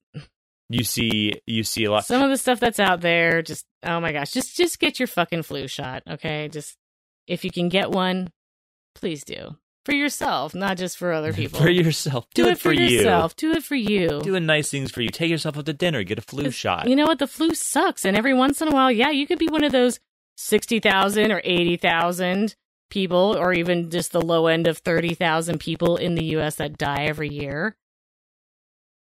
You see, you see a lot. some of the stuff that's out there. Just oh my gosh, just just get your fucking flu shot, okay? Just if you can get one, please do for yourself, not just for other people. for yourself. Do, do it, for, you. yourself. Do it for you. Doing nice things for you. Take yourself out to dinner. Get a flu shot. You know what? The flu sucks, and every once in a while, yeah, you could be one of those sixty thousand or eighty thousand people, or even just the low end of thirty thousand people in the U.S. that die every year.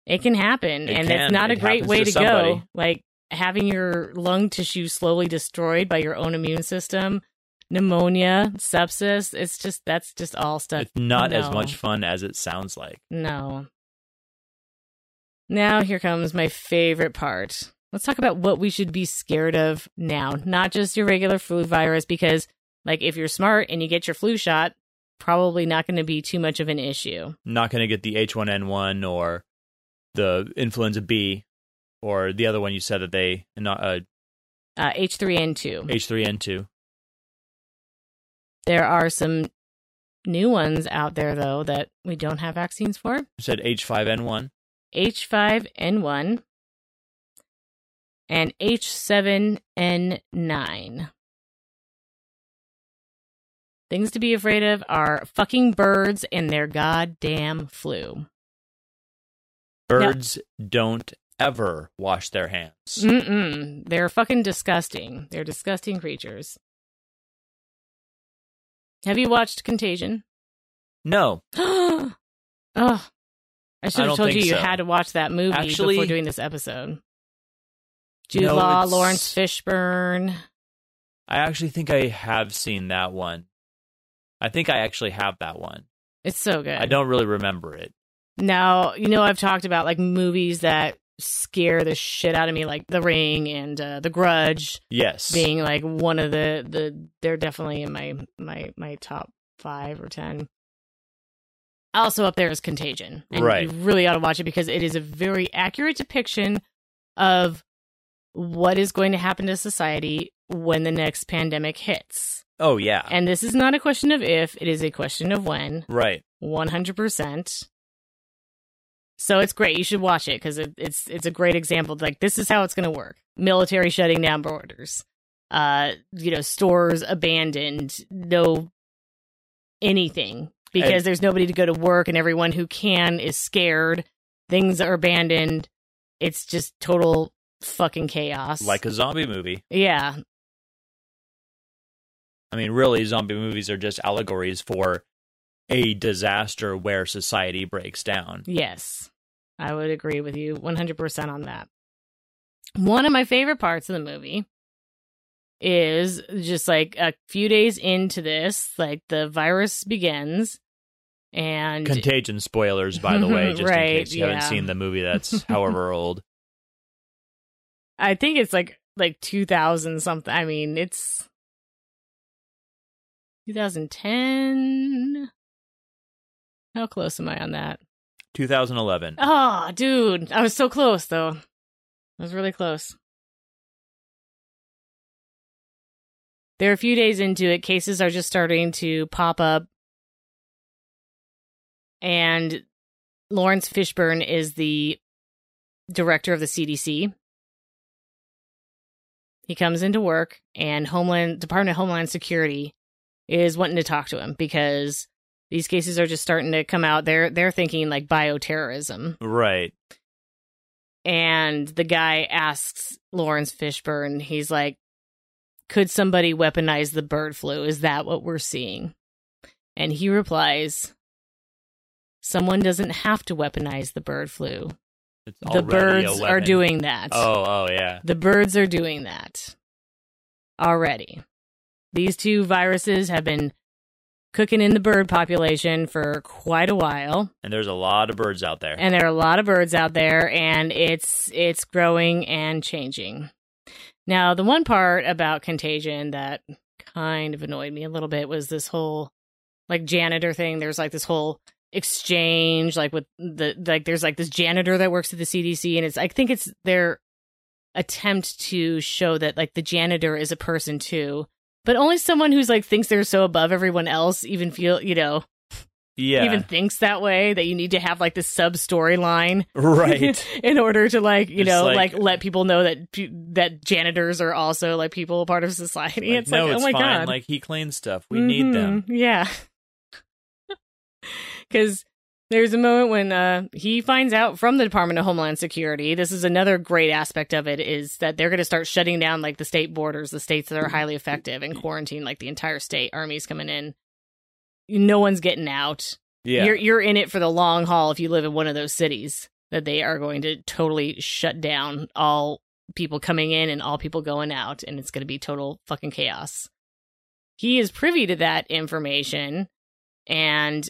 It can happen, It and can. it's not a It great way to to, go. Like having your lung tissue slowly destroyed by your own immune system, pneumonia, sepsis. It's just that's just all stuff. it's not as much fun as it sounds like. No. Now here comes my favorite part. Let's talk about what we should be scared of now, not just your regular flu virus, because like if you're smart and you get your flu shot, probably not going to be too much of an issue. Not going to get the H1N1 or the influenza B or the other one you said that they not uh, Uh, H3N2. H3N2. There are some new ones out there though that we don't have vaccines for. You said H5N1. H5N1 and H7N9. Things to be afraid of are fucking birds and their goddamn flu. Birds don't ever wash their hands. Mm-mm. They're fucking disgusting. They're disgusting creatures. Have you watched Contagion? No, oh, I should have told you think you had to watch that movie Actually- before doing this episode. Jude No, Law, Laurence Fishburne. I actually think I have seen that one. I think I actually have that one. It's so good. I don't really remember it. Now, you know, I've talked about like movies that scare the shit out of me, like The Ring and uh, The Grudge Yes. being like one of the the. They're definitely in my my my top five or ten. Also up there is Contagion, and Right. You really ought to watch it because it is a very accurate depiction of what is going to happen to society when the next pandemic hits. oh yeah. And this is not a question of if; it is a question of when. right. One hundred percent. So it's great. You should watch it because it, it's it's a great example. Like this is how it's going to work: military shutting down borders, uh, you know, stores abandoned, no anything because And- there's nobody to go to work, and everyone who can is scared. Things are abandoned. It's just total fucking chaos. Like a zombie movie. yeah, I mean, really, zombie movies are just allegories for a disaster where society breaks down. Yes, I would agree with you 100% on that. One of my favorite parts of the movie is just like a few days into this, like the virus begins and Contagion spoilers, by the way, just Right, in case you yeah. haven't seen the movie that's however old. I think it's like like 2000 something. I mean, it's 2010. How close am I on that? 2011. Oh, ah, dude, I was so close though. I was really close. They're a few days into it. Cases are just starting to pop up. And Laurence Fishburne is the director of the CDC. He comes into work and Homeland Department of Homeland Security is wanting to talk to him because these cases are just starting to come out. They're they're thinking like bioterrorism. Right. And the guy asks Laurence Fishburne, he's like, Could somebody weaponize the bird flu? Is that what we're seeing? And he replies, Someone doesn't have to weaponize the bird flu. It's The birds are doing that. Oh, oh, yeah. The birds are doing that already. These two viruses have been cooking in the bird population for quite a while. And there's a lot of birds out there. and there are a lot of birds out there and it's it's growing and changing now the one part about contagion that kind of annoyed me a little bit was this whole like janitor thing there's like this whole exchange like with the like there's like this janitor that works at the cdc and it's i think it's their attempt to show that like the janitor is a person too but only someone who's like thinks they're so above everyone else even feel you know yeah. even thinks that way that you need to have like this sub storyline right. in order to like you Just know like- like, let people know that that janitors are also like people part of society Like, it's no, like it's oh my fine. god Like he cleans stuff. We need mm-hmm. them. Yeah because there's a moment when uh he finds out from the department of homeland security this is another great aspect of it is that they're going to start shutting down like the state borders the states that are highly effective and quarantine like the entire state armies coming in no one's getting out Yeah. you're you're in it for the long haul if you live in one of those cities that they are going to totally shut down all people coming in and all people going out and it's going to be total fucking chaos. He is privy to that information and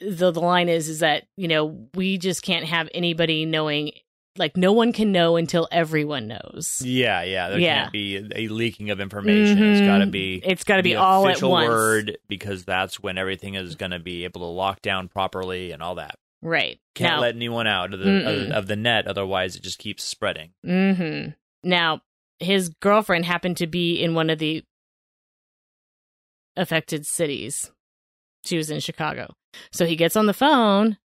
the the line is is that, you know, we just can't have anybody knowing like no one can know until everyone knows. yeah, yeah. There Yeah. can't be a leaking of information. It's got to be It's got to be all at once. word because that's when everything is going to be able to lock down properly and all that. Right. Can't now, let anyone out of the of, of the net, otherwise it just keeps spreading. Mm-hmm. Now, his girlfriend happened to be in one of the affected cities. She was in Chicago. So he gets on the phone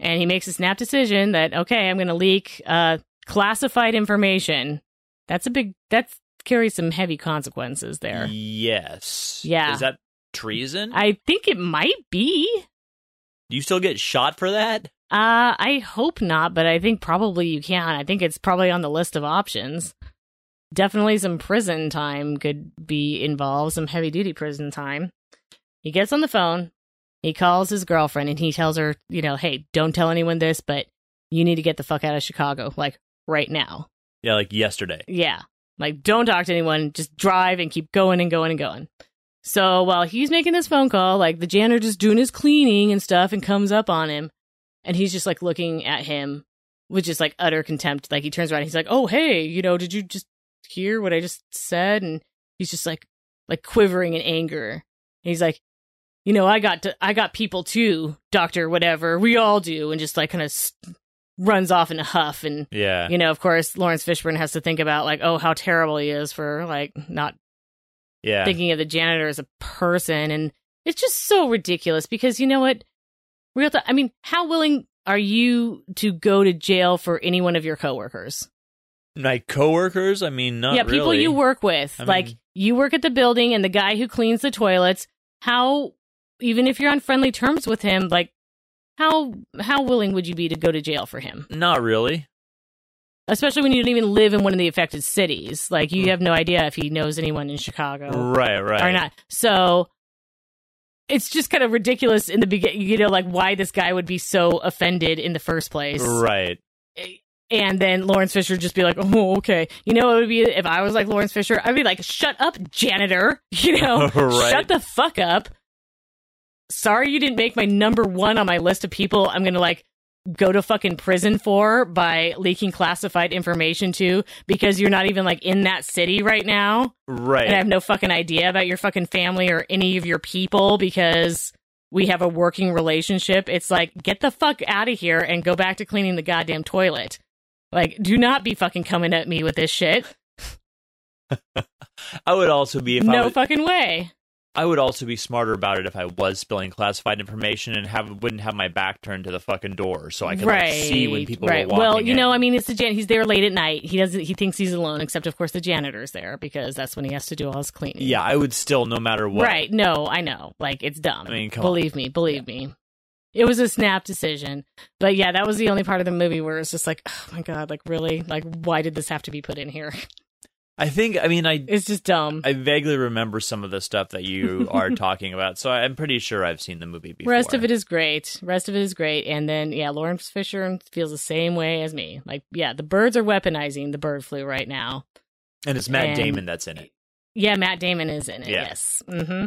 and he makes a snap decision that, okay, I'm going to leak uh, classified information. That's a big, that's carries some heavy consequences there. Yes. Yeah. Is that treason? I think it might be. Do you still get shot for that? Uh, I hope not, but I think probably you can. I think it's probably on the list of options. Definitely some prison time could be involved, some heavy duty prison time. He gets on the phone, he calls his girlfriend, and he tells her, you know, hey, don't tell anyone this, but you need to get the fuck out of Chicago, like right now. Yeah, like yesterday. Yeah. Like, don't talk to anyone. Just drive and keep going and going and going. So while he's making this phone call, like the janitor just doing his cleaning and stuff and comes up on him. And he's just like looking at him with just like utter contempt. Like he turns around, he's like, "Oh hey, you know, did you just hear what I just said?" And he's just like like quivering in anger. And he's like, "You know, I got to, I got people too, doctor, whatever. We all do." And just like kind of st- runs off in a huff and Yeah. you know, of course, Laurence Fishburne has to think about like, oh, how terrible he is for like not yeah. thinking of the janitor as a person, and it's just so ridiculous because you know what, real. Th- I mean, how willing are you to go to jail for any one of your coworkers? My coworkers, I mean, not yeah, people really. you work with, I like mean- you work at the building, and the guy who cleans the toilets. How, even if you're on friendly terms with him, like how how willing would you be to go to jail for him? Not really. especially when you don't even live in one of the affected cities. Like you mm-hmm. have no idea if he knows anyone in Chicago Right, right. or not. So it's just kind of ridiculous in the beginning, you know, like why this guy would be so offended in the first place. Right. Eh, and then Lawrence Fisher just be like, "Oh, okay." You know, what it would be if I was like Lawrence Fisher, I'd be like, "Shut up, janitor." You know, Right. shut the fuck up. Sorry you didn't make my number one on my list of people I'm gonna like go to fucking prison for by leaking classified information to because you're not even like in that city right now Right. and I have no fucking idea about your fucking family or any of your people because we have a working relationship. It's like, get the fuck out of here and go back to cleaning the goddamn toilet. Like, do not be fucking coming at me with this shit. I would also be if I no was, fucking way. I would also be smarter about it if I was spilling classified information and have wouldn't have my back turned to the fucking door so I could right. like, see when people right. were walking well, you in. know, I mean, it's the jan- he's there late at night. He doesn't. He thinks he's alone, except of course the janitor's there because that's when he has to do all his cleaning. Yeah, I would still no matter what. Right. No, I know. Like it's dumb. I mean, come on. believe me, believe me. It was a snap decision. But yeah, that was the only part of the movie where it's just like, oh my god, like really? Like why did this have to be put in here? I think I mean I It's just dumb. I vaguely remember some of the stuff that you are talking about, so I'm pretty sure I've seen the movie before. Rest of it is great. Rest of it is great. And then yeah, Lawrence Fisher feels the same way as me. Like, yeah, the birds are weaponizing the bird flu right now. and it's Matt and- Damon that's in it. Yeah, Matt Damon is in it. Yeah. Yes. Mm-hmm.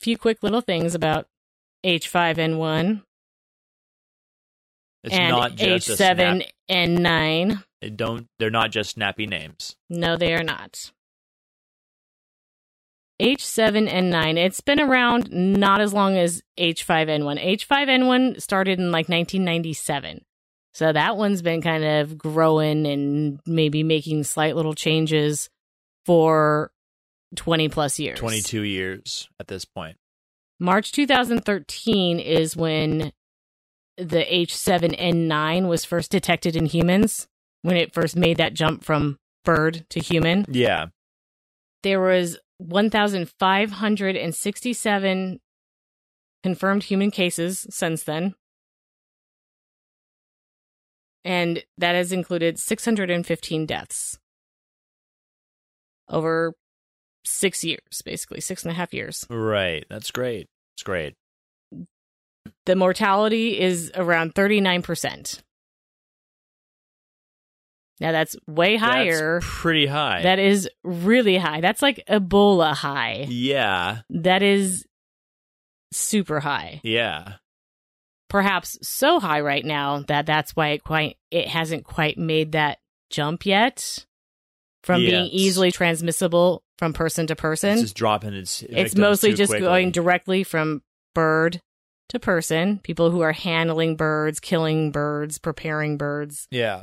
Few quick little things about H5N1 It's and not just a H7N9. It don't they're not just snappy names. No, they are not. H7N9. It's been around not as long as H5N1. H5N1 started in like 1997. So that one's been kind of growing and maybe making slight little changes for 20 plus years. 22 years at this point. March 2013 is when the H7N9 was first detected in humans, when it first made that jump from bird to human. Yeah. There was 1,567 confirmed human cases since then. And that has included 615 deaths over six years, basically, six and a half years. Right. That's great. It's great. the mortality is around 39%. Now that's way higher. That's pretty high. That is really high. That's like Ebola high. yeah. That is super high. Yeah. Perhaps so high right now that that's why it quite it hasn't quite made that jump yet from being easily transmissible from person to person. It's just dropping its it's mostly just quickly. going directly from bird to person people who are handling birds killing birds preparing birds Yeah.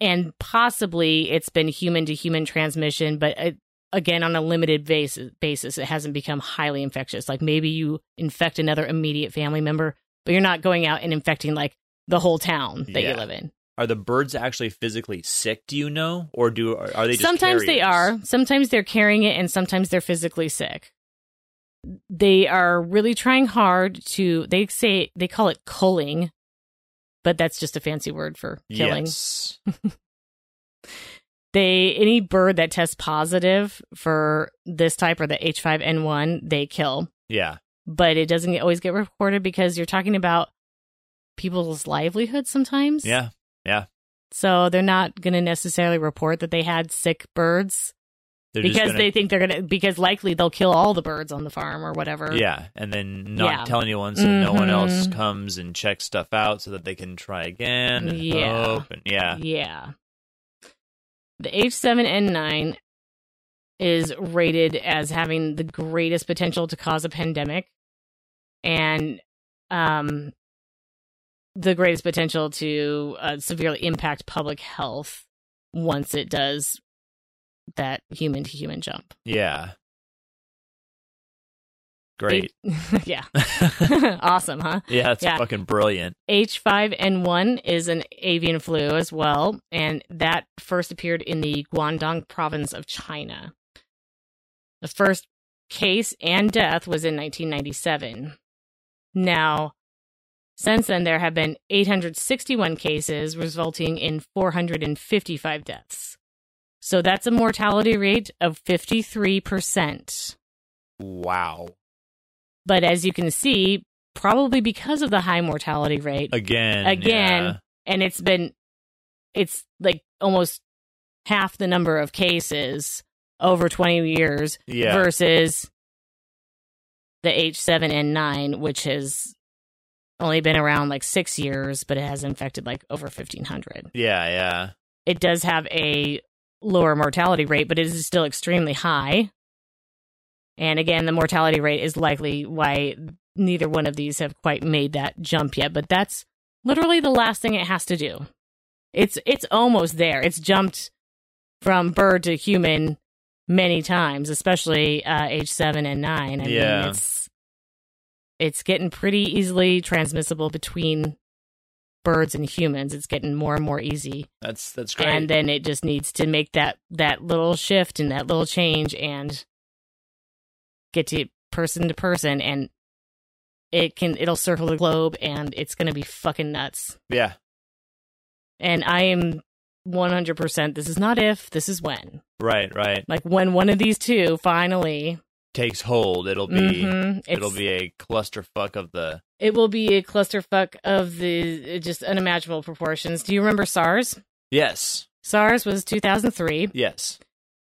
And possibly it's been human to human transmission but uh, again on a limited basis basis it hasn't become highly infectious. Like maybe you infect another immediate family member but you're not going out and infecting like the whole town that Yeah. you live in. Are the birds actually physically sick, do you know? Or do are, they just sometimes they are. Sometimes they're carrying it and sometimes they're physically sick. They are really trying hard to they say they call it culling but that's just a fancy word for killing Yes. they any bird that tests positive for this type or the h5n1 they kill Yeah. but it doesn't always get reported because you're talking about people's livelihood sometimes Yeah. Yeah. So they're not going to necessarily report that they had sick birds They're because gonna- they think they're gonna because likely they'll kill all the birds on the farm or whatever. Yeah, and then not Yeah. tell anyone so no one else Mhm. comes and checks stuff out so that they can try again. Yeah. and yeah. Yeah. The H7N9 is rated as having the greatest potential to cause a pandemic and um the greatest potential to uh, severely impact public health once it does that human to human jump. Yeah. Great. yeah. awesome, huh? yeah, it's Yeah. fucking brilliant. H5N1 is an avian flu as well, and that first appeared in the Guangdong province of China. The first case and death was in 1997. Now, since then, there have been 861 cases, resulting in 455 deaths. So that's a mortality rate of 53%. Wow. But as you can see, probably because of the high mortality rate, Again. Again, and it's been it's like almost half the number of cases over 20 years Yeah. yeah. versus the H7N9 which has only been around like 6 years but it has infected like over 1500. yeah, yeah. It does have a lower mortality rate but it is still extremely high. And again, the mortality rate is likely why neither one of these have quite made that jump yet, but that's literally the last thing it has to do. It's it's almost there. It's jumped from bird to human many times, especially uh, H7N9. I Yeah. mean, it's it's getting pretty easily transmissible between birds and humans. It's getting more and more easy, That's that's great. and then it just needs to make that that little shift and that little change and get to person to person and it can it'll circle the globe and it's going to be fucking nuts yeah. and i am 100% this is not if this is when Right, right. like when one of these two finally Takes hold. It'll be Mhm, it'll be a clusterfuck of the it will be a clusterfuck of the just unimaginable proportions do you remember sars Yes. sars was 2003 Yes.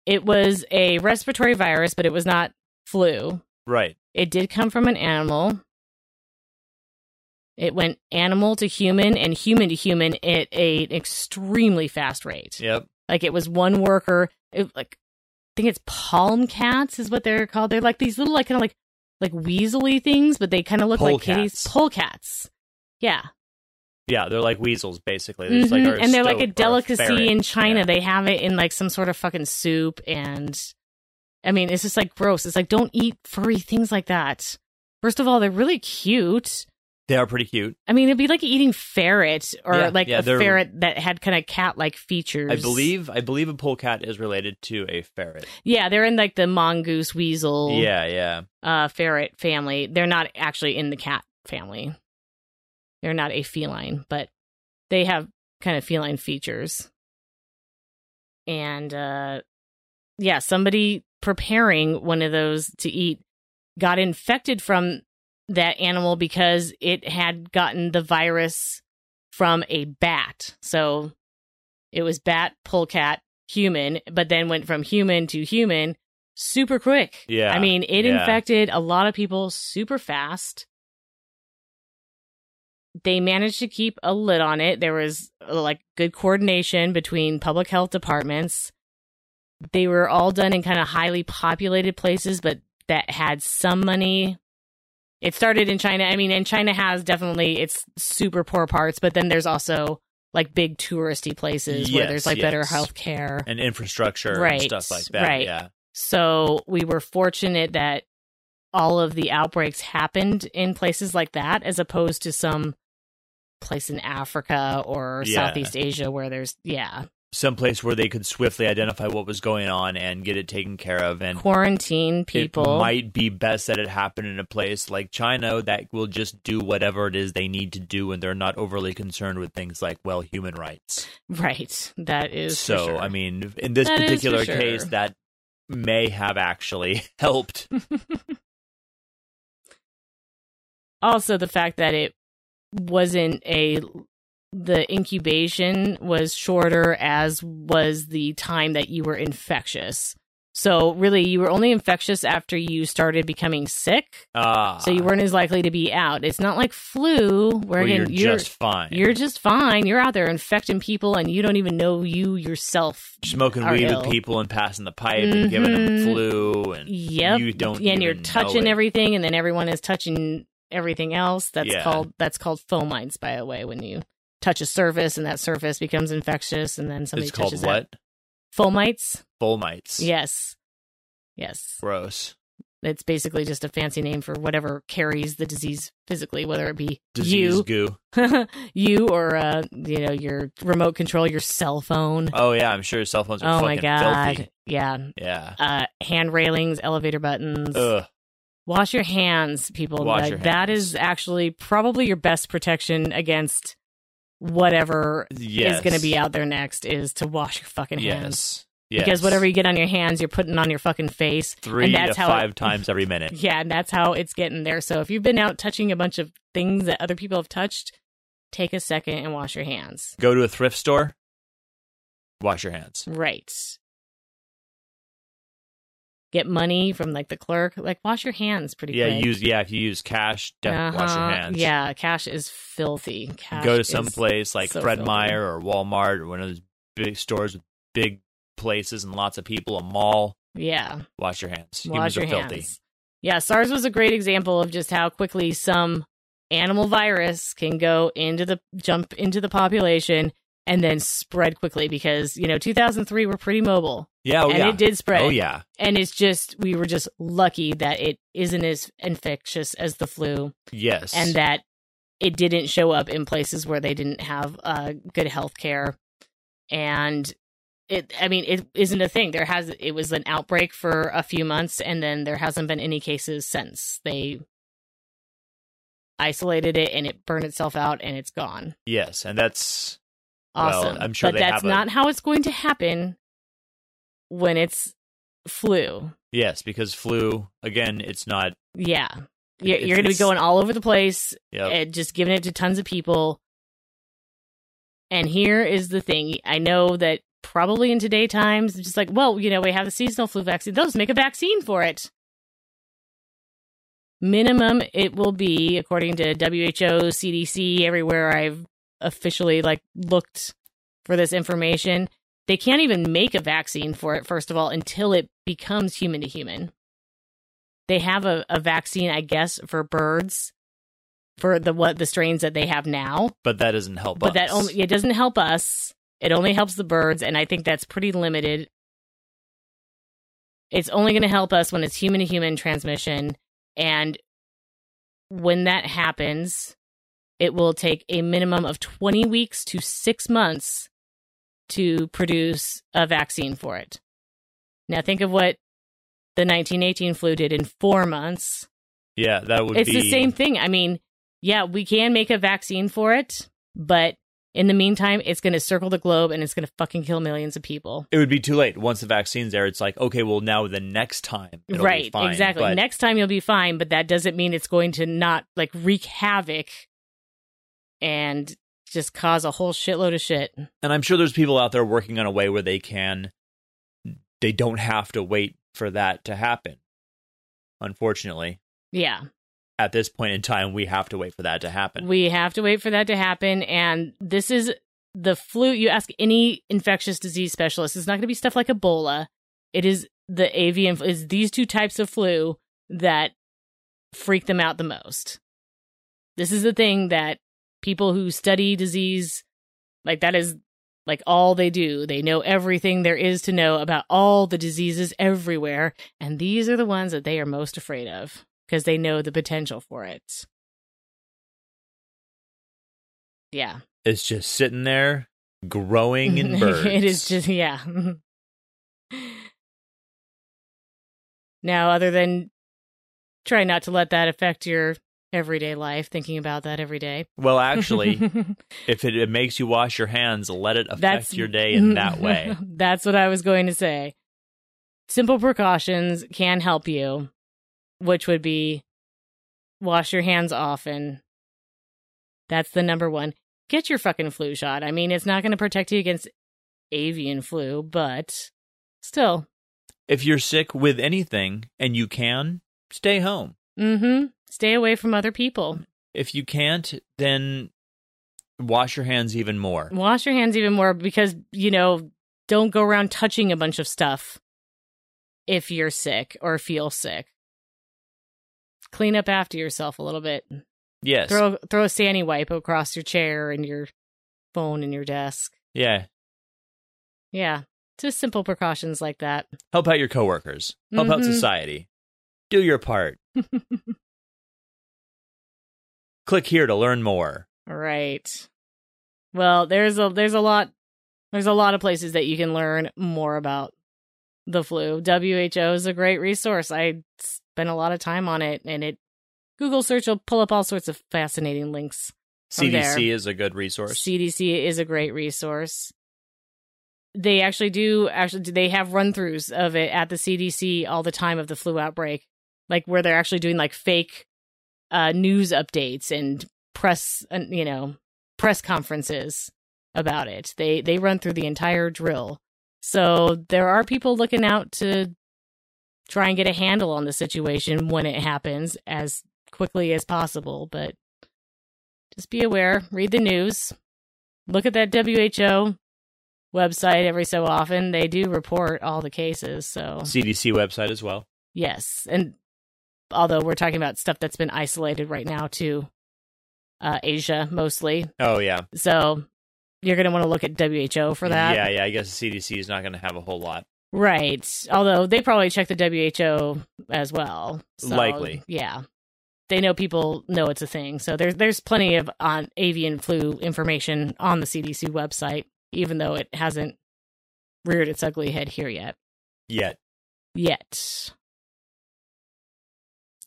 it was a respiratory virus but it was not flu Right. It did come from an animal. It went animal to human and human to human at an extremely fast rate. Yep. Like it was one worker. It, like think it's palm cats is what they're called. They're like these little like kind of like like weaselly things, but they kind of look like kitties. Polecats. Polecats. Yeah, Yeah, they're like weasels basically. They're just Mhm. like and they're like a delicacy ferret. in China. Yeah. They have it in like some sort of fucking soup, and I mean, it's just like gross. It's like don't eat furry things like that. First of all, they're really cute. They are pretty cute. I mean, it'd be like eating ferret or Yeah, like yeah, a ferret that had kind of cat-like features. I believe I believe a polecat is related to a ferret. Yeah, they're in like the mongoose weasel Yeah, yeah. uh, ferret family. They're not actually in the cat family. They're not a feline, but they have kind of feline features. And uh, yeah, somebody preparing one of those to eat got infected from that animal because it had gotten the virus from a bat. So it was bat, polecat, human, but then went from human to human super quick. Yeah, I mean, it yeah. infected a lot of people super fast. They managed to keep a lid on it. There was uh, like good coordination between public health departments. They were all done in kind of highly populated places, but that had some money. It started in China. I mean, and China has definitely its super poor parts, but then there's also like big touristy places where there's like better yes. health care. And infrastructure Right, and stuff like that. right. Yeah. So we were fortunate that all of the outbreaks happened in places like that as opposed to some place in Africa or Yeah. Southeast Asia where there's, yeah, Someplace where they could swiftly identify what was going on and get it taken care of and quarantine people. It might be best that it happened in a place like China that will just do whatever it is they need to do and they're not overly concerned with things like, well, human rights. right. That is so, sure. I mean, in this That particular sure. case, that may have actually helped. also the fact that it wasn't a the incubation was shorter as was the time that you were infectious So really, you were only infectious after you started becoming sick. Ah, So you weren't as likely to be out. It's not like flu, where where again you're, you're just fine. you're just fine. You're out there infecting people, and you don't even know you yourself. smoking weed ill. with people and passing the pipe and giving them Mhm. flu, and Yep. you don't. Yeah, and you're touching everything, and then everyone is touching everything else. That's Yeah. called that's called fomites, by the way. When you touch a surface and that surface becomes infectious, and then somebody It's called touches what? it. Fomites. Fulmites. Yes. Yes. Gross. It's basically just a fancy name for whatever carries the disease physically, whether it be Disease goo. you, you, or uh, you know your remote control, your cell phone. Oh yeah, I'm sure cell phones are oh my god, filthy. yeah. Yeah. Uh, hand railings, elevator buttons. Ugh. Wash your hands, people. Wash Like, your hands. is actually probably your best protection against whatever Yes. is going to be out there next. Is to wash your fucking hands. Yes. Yes. Because whatever you get on your hands, you're putting on your fucking face. three and to that's how five it- times every minute. Yeah, and that's how it's getting there. So if you've been out touching a bunch of things that other people have touched, take a second and wash your hands. Go to a thrift store. Wash your hands. Right. Get money from like the clerk. Like wash your hands pretty Yeah, quick. use yeah. If you use cash, definitely wash your Uh-huh. hands. Yeah, cash is filthy. Cash Go to some place like so Fred filthy. Meyer or Walmart or one of those big stores with big places and lots of people. A mall. Yeah, Wash your hands. wash Humans your are filthy. hands. Yeah, SARS was a great example of just how quickly some animal virus can go into the jump into the population and then spread quickly because you know 2003 we're pretty mobile Yeah. Oh and yeah. it did spread. Oh yeah. and it's just we were just lucky that it isn't as infectious as the flu Yes. and that it didn't show up in places where they didn't have uh, good health care and it i mean it isn't a thing there has it was an outbreak for a few months and then there hasn't been any cases since they isolated it and it burned itself out and it's gone yes, and that's Well, awesome I'm sure but they that's have a- not how it's going to happen when it's flu yes because flu again. It's not. yeah you're, you're going to be going all over the place Yep. and just giving it to tons of people. And here is the thing. I know that probably in today times, it's just like, well, you know, we have the seasonal flu vaccine. They'll just make a vaccine for it. Minimum, it will be, according to WHO, CDC, everywhere I've officially like looked for this information, they can't even make a vaccine for it, first of all, until it becomes human to human. They have a, a vaccine, I guess, for birds for the what the strains that they have now. but that doesn't help. But us. that only it doesn't help us. It only helps the birds, and I think that's pretty limited. It's only going to help us when it's human to human transmission, and when that happens, it will take a minimum of twenty weeks to six months to produce a vaccine for it. Now, think of what the 1918 flu did in four months Yeah, that would it's be the same thing. I mean, yeah, we can make a vaccine for it, but in the meantime, it's going to circle the globe and it's going to fucking kill millions of people. It would be too late once the vaccine's there. It's like okay, well now the next time, it'll be right, fine, exactly. but- Next time you'll be fine, but that doesn't mean it's going to not like wreak havoc and just cause a whole shitload of shit. and I'm sure there's people out there working on a way where they can, they don't have to wait for that to happen. Unfortunately, Yeah. at this point in time, we have to wait for that to happen. We have to wait for that to happen. And this is the flu. You ask any infectious disease specialist, it's not going to be stuff like Ebola. It is the avian, is these two types of flu that freak them out the most. This is the thing that people who study disease, like that is like all they do. They know everything there is to know about all the diseases everywhere. And these are the ones that they are most afraid of because they know the potential for it. Yeah. It's just sitting there, growing in birds. it is just yeah. now, other than try not to let that affect your everyday life, thinking about that every day. well, actually, if it, it makes you wash your hands, let it affect That's your day in that way. That's what I was going to say. Simple precautions can help you, which would be wash your hands often. That's the number one. Get your fucking flu shot. I mean, it's not going to protect you against avian flu, but still, If you're sick with anything and you can, stay home. Mm-hmm. Stay away from other people. If you can't, then wash your hands even more. Wash your hands even more because, you know, don't go around touching a bunch of stuff if you're sick or feel sick. Clean up after yourself a little bit. Yes. Throw throw a sandy wipe across your chair and your phone and your desk. yeah. Yeah. Just simple precautions like that. Help out your coworkers. Help out Mhm. society. Do your part. Click here to learn more. Right. Well, there's a there's a lot there's a lot of places that you can learn more about the flu. WHO is a great resource. I spent a lot of time on it and it Google search will pull up all sorts of fascinating links. CDC there. is a good resource. CDC is a great resource. They actually do actually they have run throughs of it at the CDC all the time of the flu outbreak, like where they're actually doing like fake uh, news updates and press, uh, you know, press conferences about it. They they run through the entire drill, so there are people looking out to try and get a handle on the situation when it happens as quickly as possible. But just be aware, read the news, look at that WHO website every so often. They do report all the cases. So, CDC website as well. yes. And although we're talking about stuff that's been isolated right now to uh, Asia mostly. Oh yeah. So, you're going to want to look at WHO for that. Yeah, yeah. I guess the CDC is not going to have a whole lot. Right. Although they probably check the WHO as well. So, Likely. Yeah. They know people know it's a thing. So there's there's plenty of on avian flu information on the CDC website, even though it hasn't reared its ugly head here yet. Yet. Yet.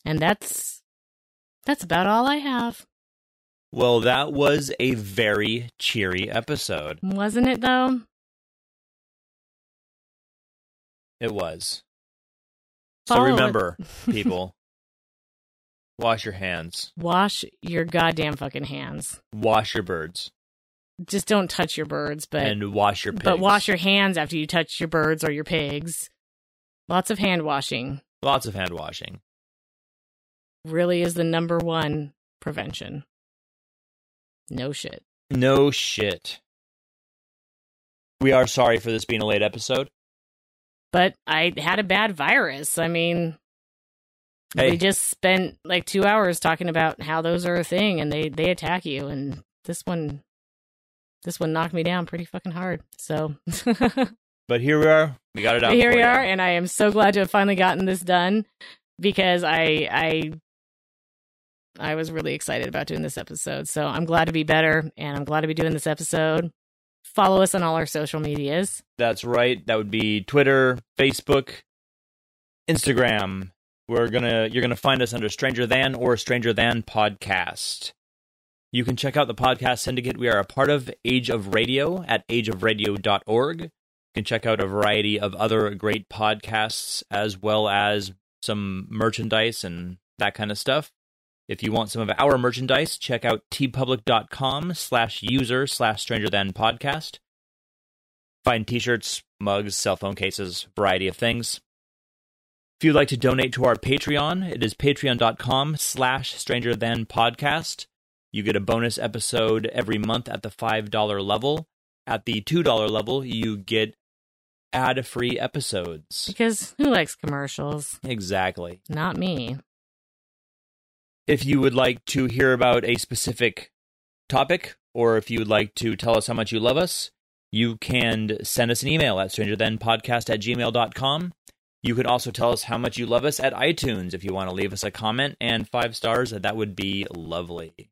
And that's that's about all I have. Well, that was a very cheery episode. Wasn't it though? It was. So Follow it. remember, people, wash your hands. Wash your goddamn fucking hands. Wash your birds. Just don't touch your birds, but and wash your pigs. But wash your hands after you touch your birds or your pigs. Lots of hand washing Lots of hand washing. Really is the number one prevention. No shit. No shit. We are sorry for this being a late episode. But I had a bad virus. I mean, Hey. we just spent like two hours talking about how those are a thing and they, they attack you. And this one, this one knocked me down pretty fucking hard. So But here we are. We got it out. here we are. And I am so glad to have finally gotten this done because I, I, I was really excited about doing this episode. So I'm glad to be better and I'm glad to be doing this episode. Follow us on all our social medias. That's right. That would be Twitter, Facebook, Instagram. We're gonna you're gonna find us under Stranger Than or Stranger Than Podcast. You can check out the podcast syndicate we are a part of, Age of Radio, at ageofradio.org. You can check out a variety of other great podcasts as well as some merchandise and that kind of stuff. If you want some of our merchandise, check out teepublic.com slash user slash stranger than podcast. Find t-shirts, mugs, cell phone cases, variety of things. If you'd like to donate to our Patreon, it is patreon.com slash stranger than podcast. You get a bonus episode every month at the $5 level. At the $2 level, you get ad-free episodes. Because who likes commercials? Exactly. Not me. If you would like to hear about a specific topic, or if you would like to tell us how much you love us, you can send us an email at strangerthanpodcast at gmail.com. You could also tell us how much you love us at iTunes if you want to leave us a comment and five stars. That would be lovely.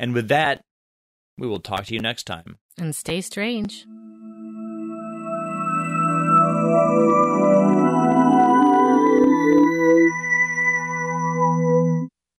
And with that, we will talk to you next time. And stay strange.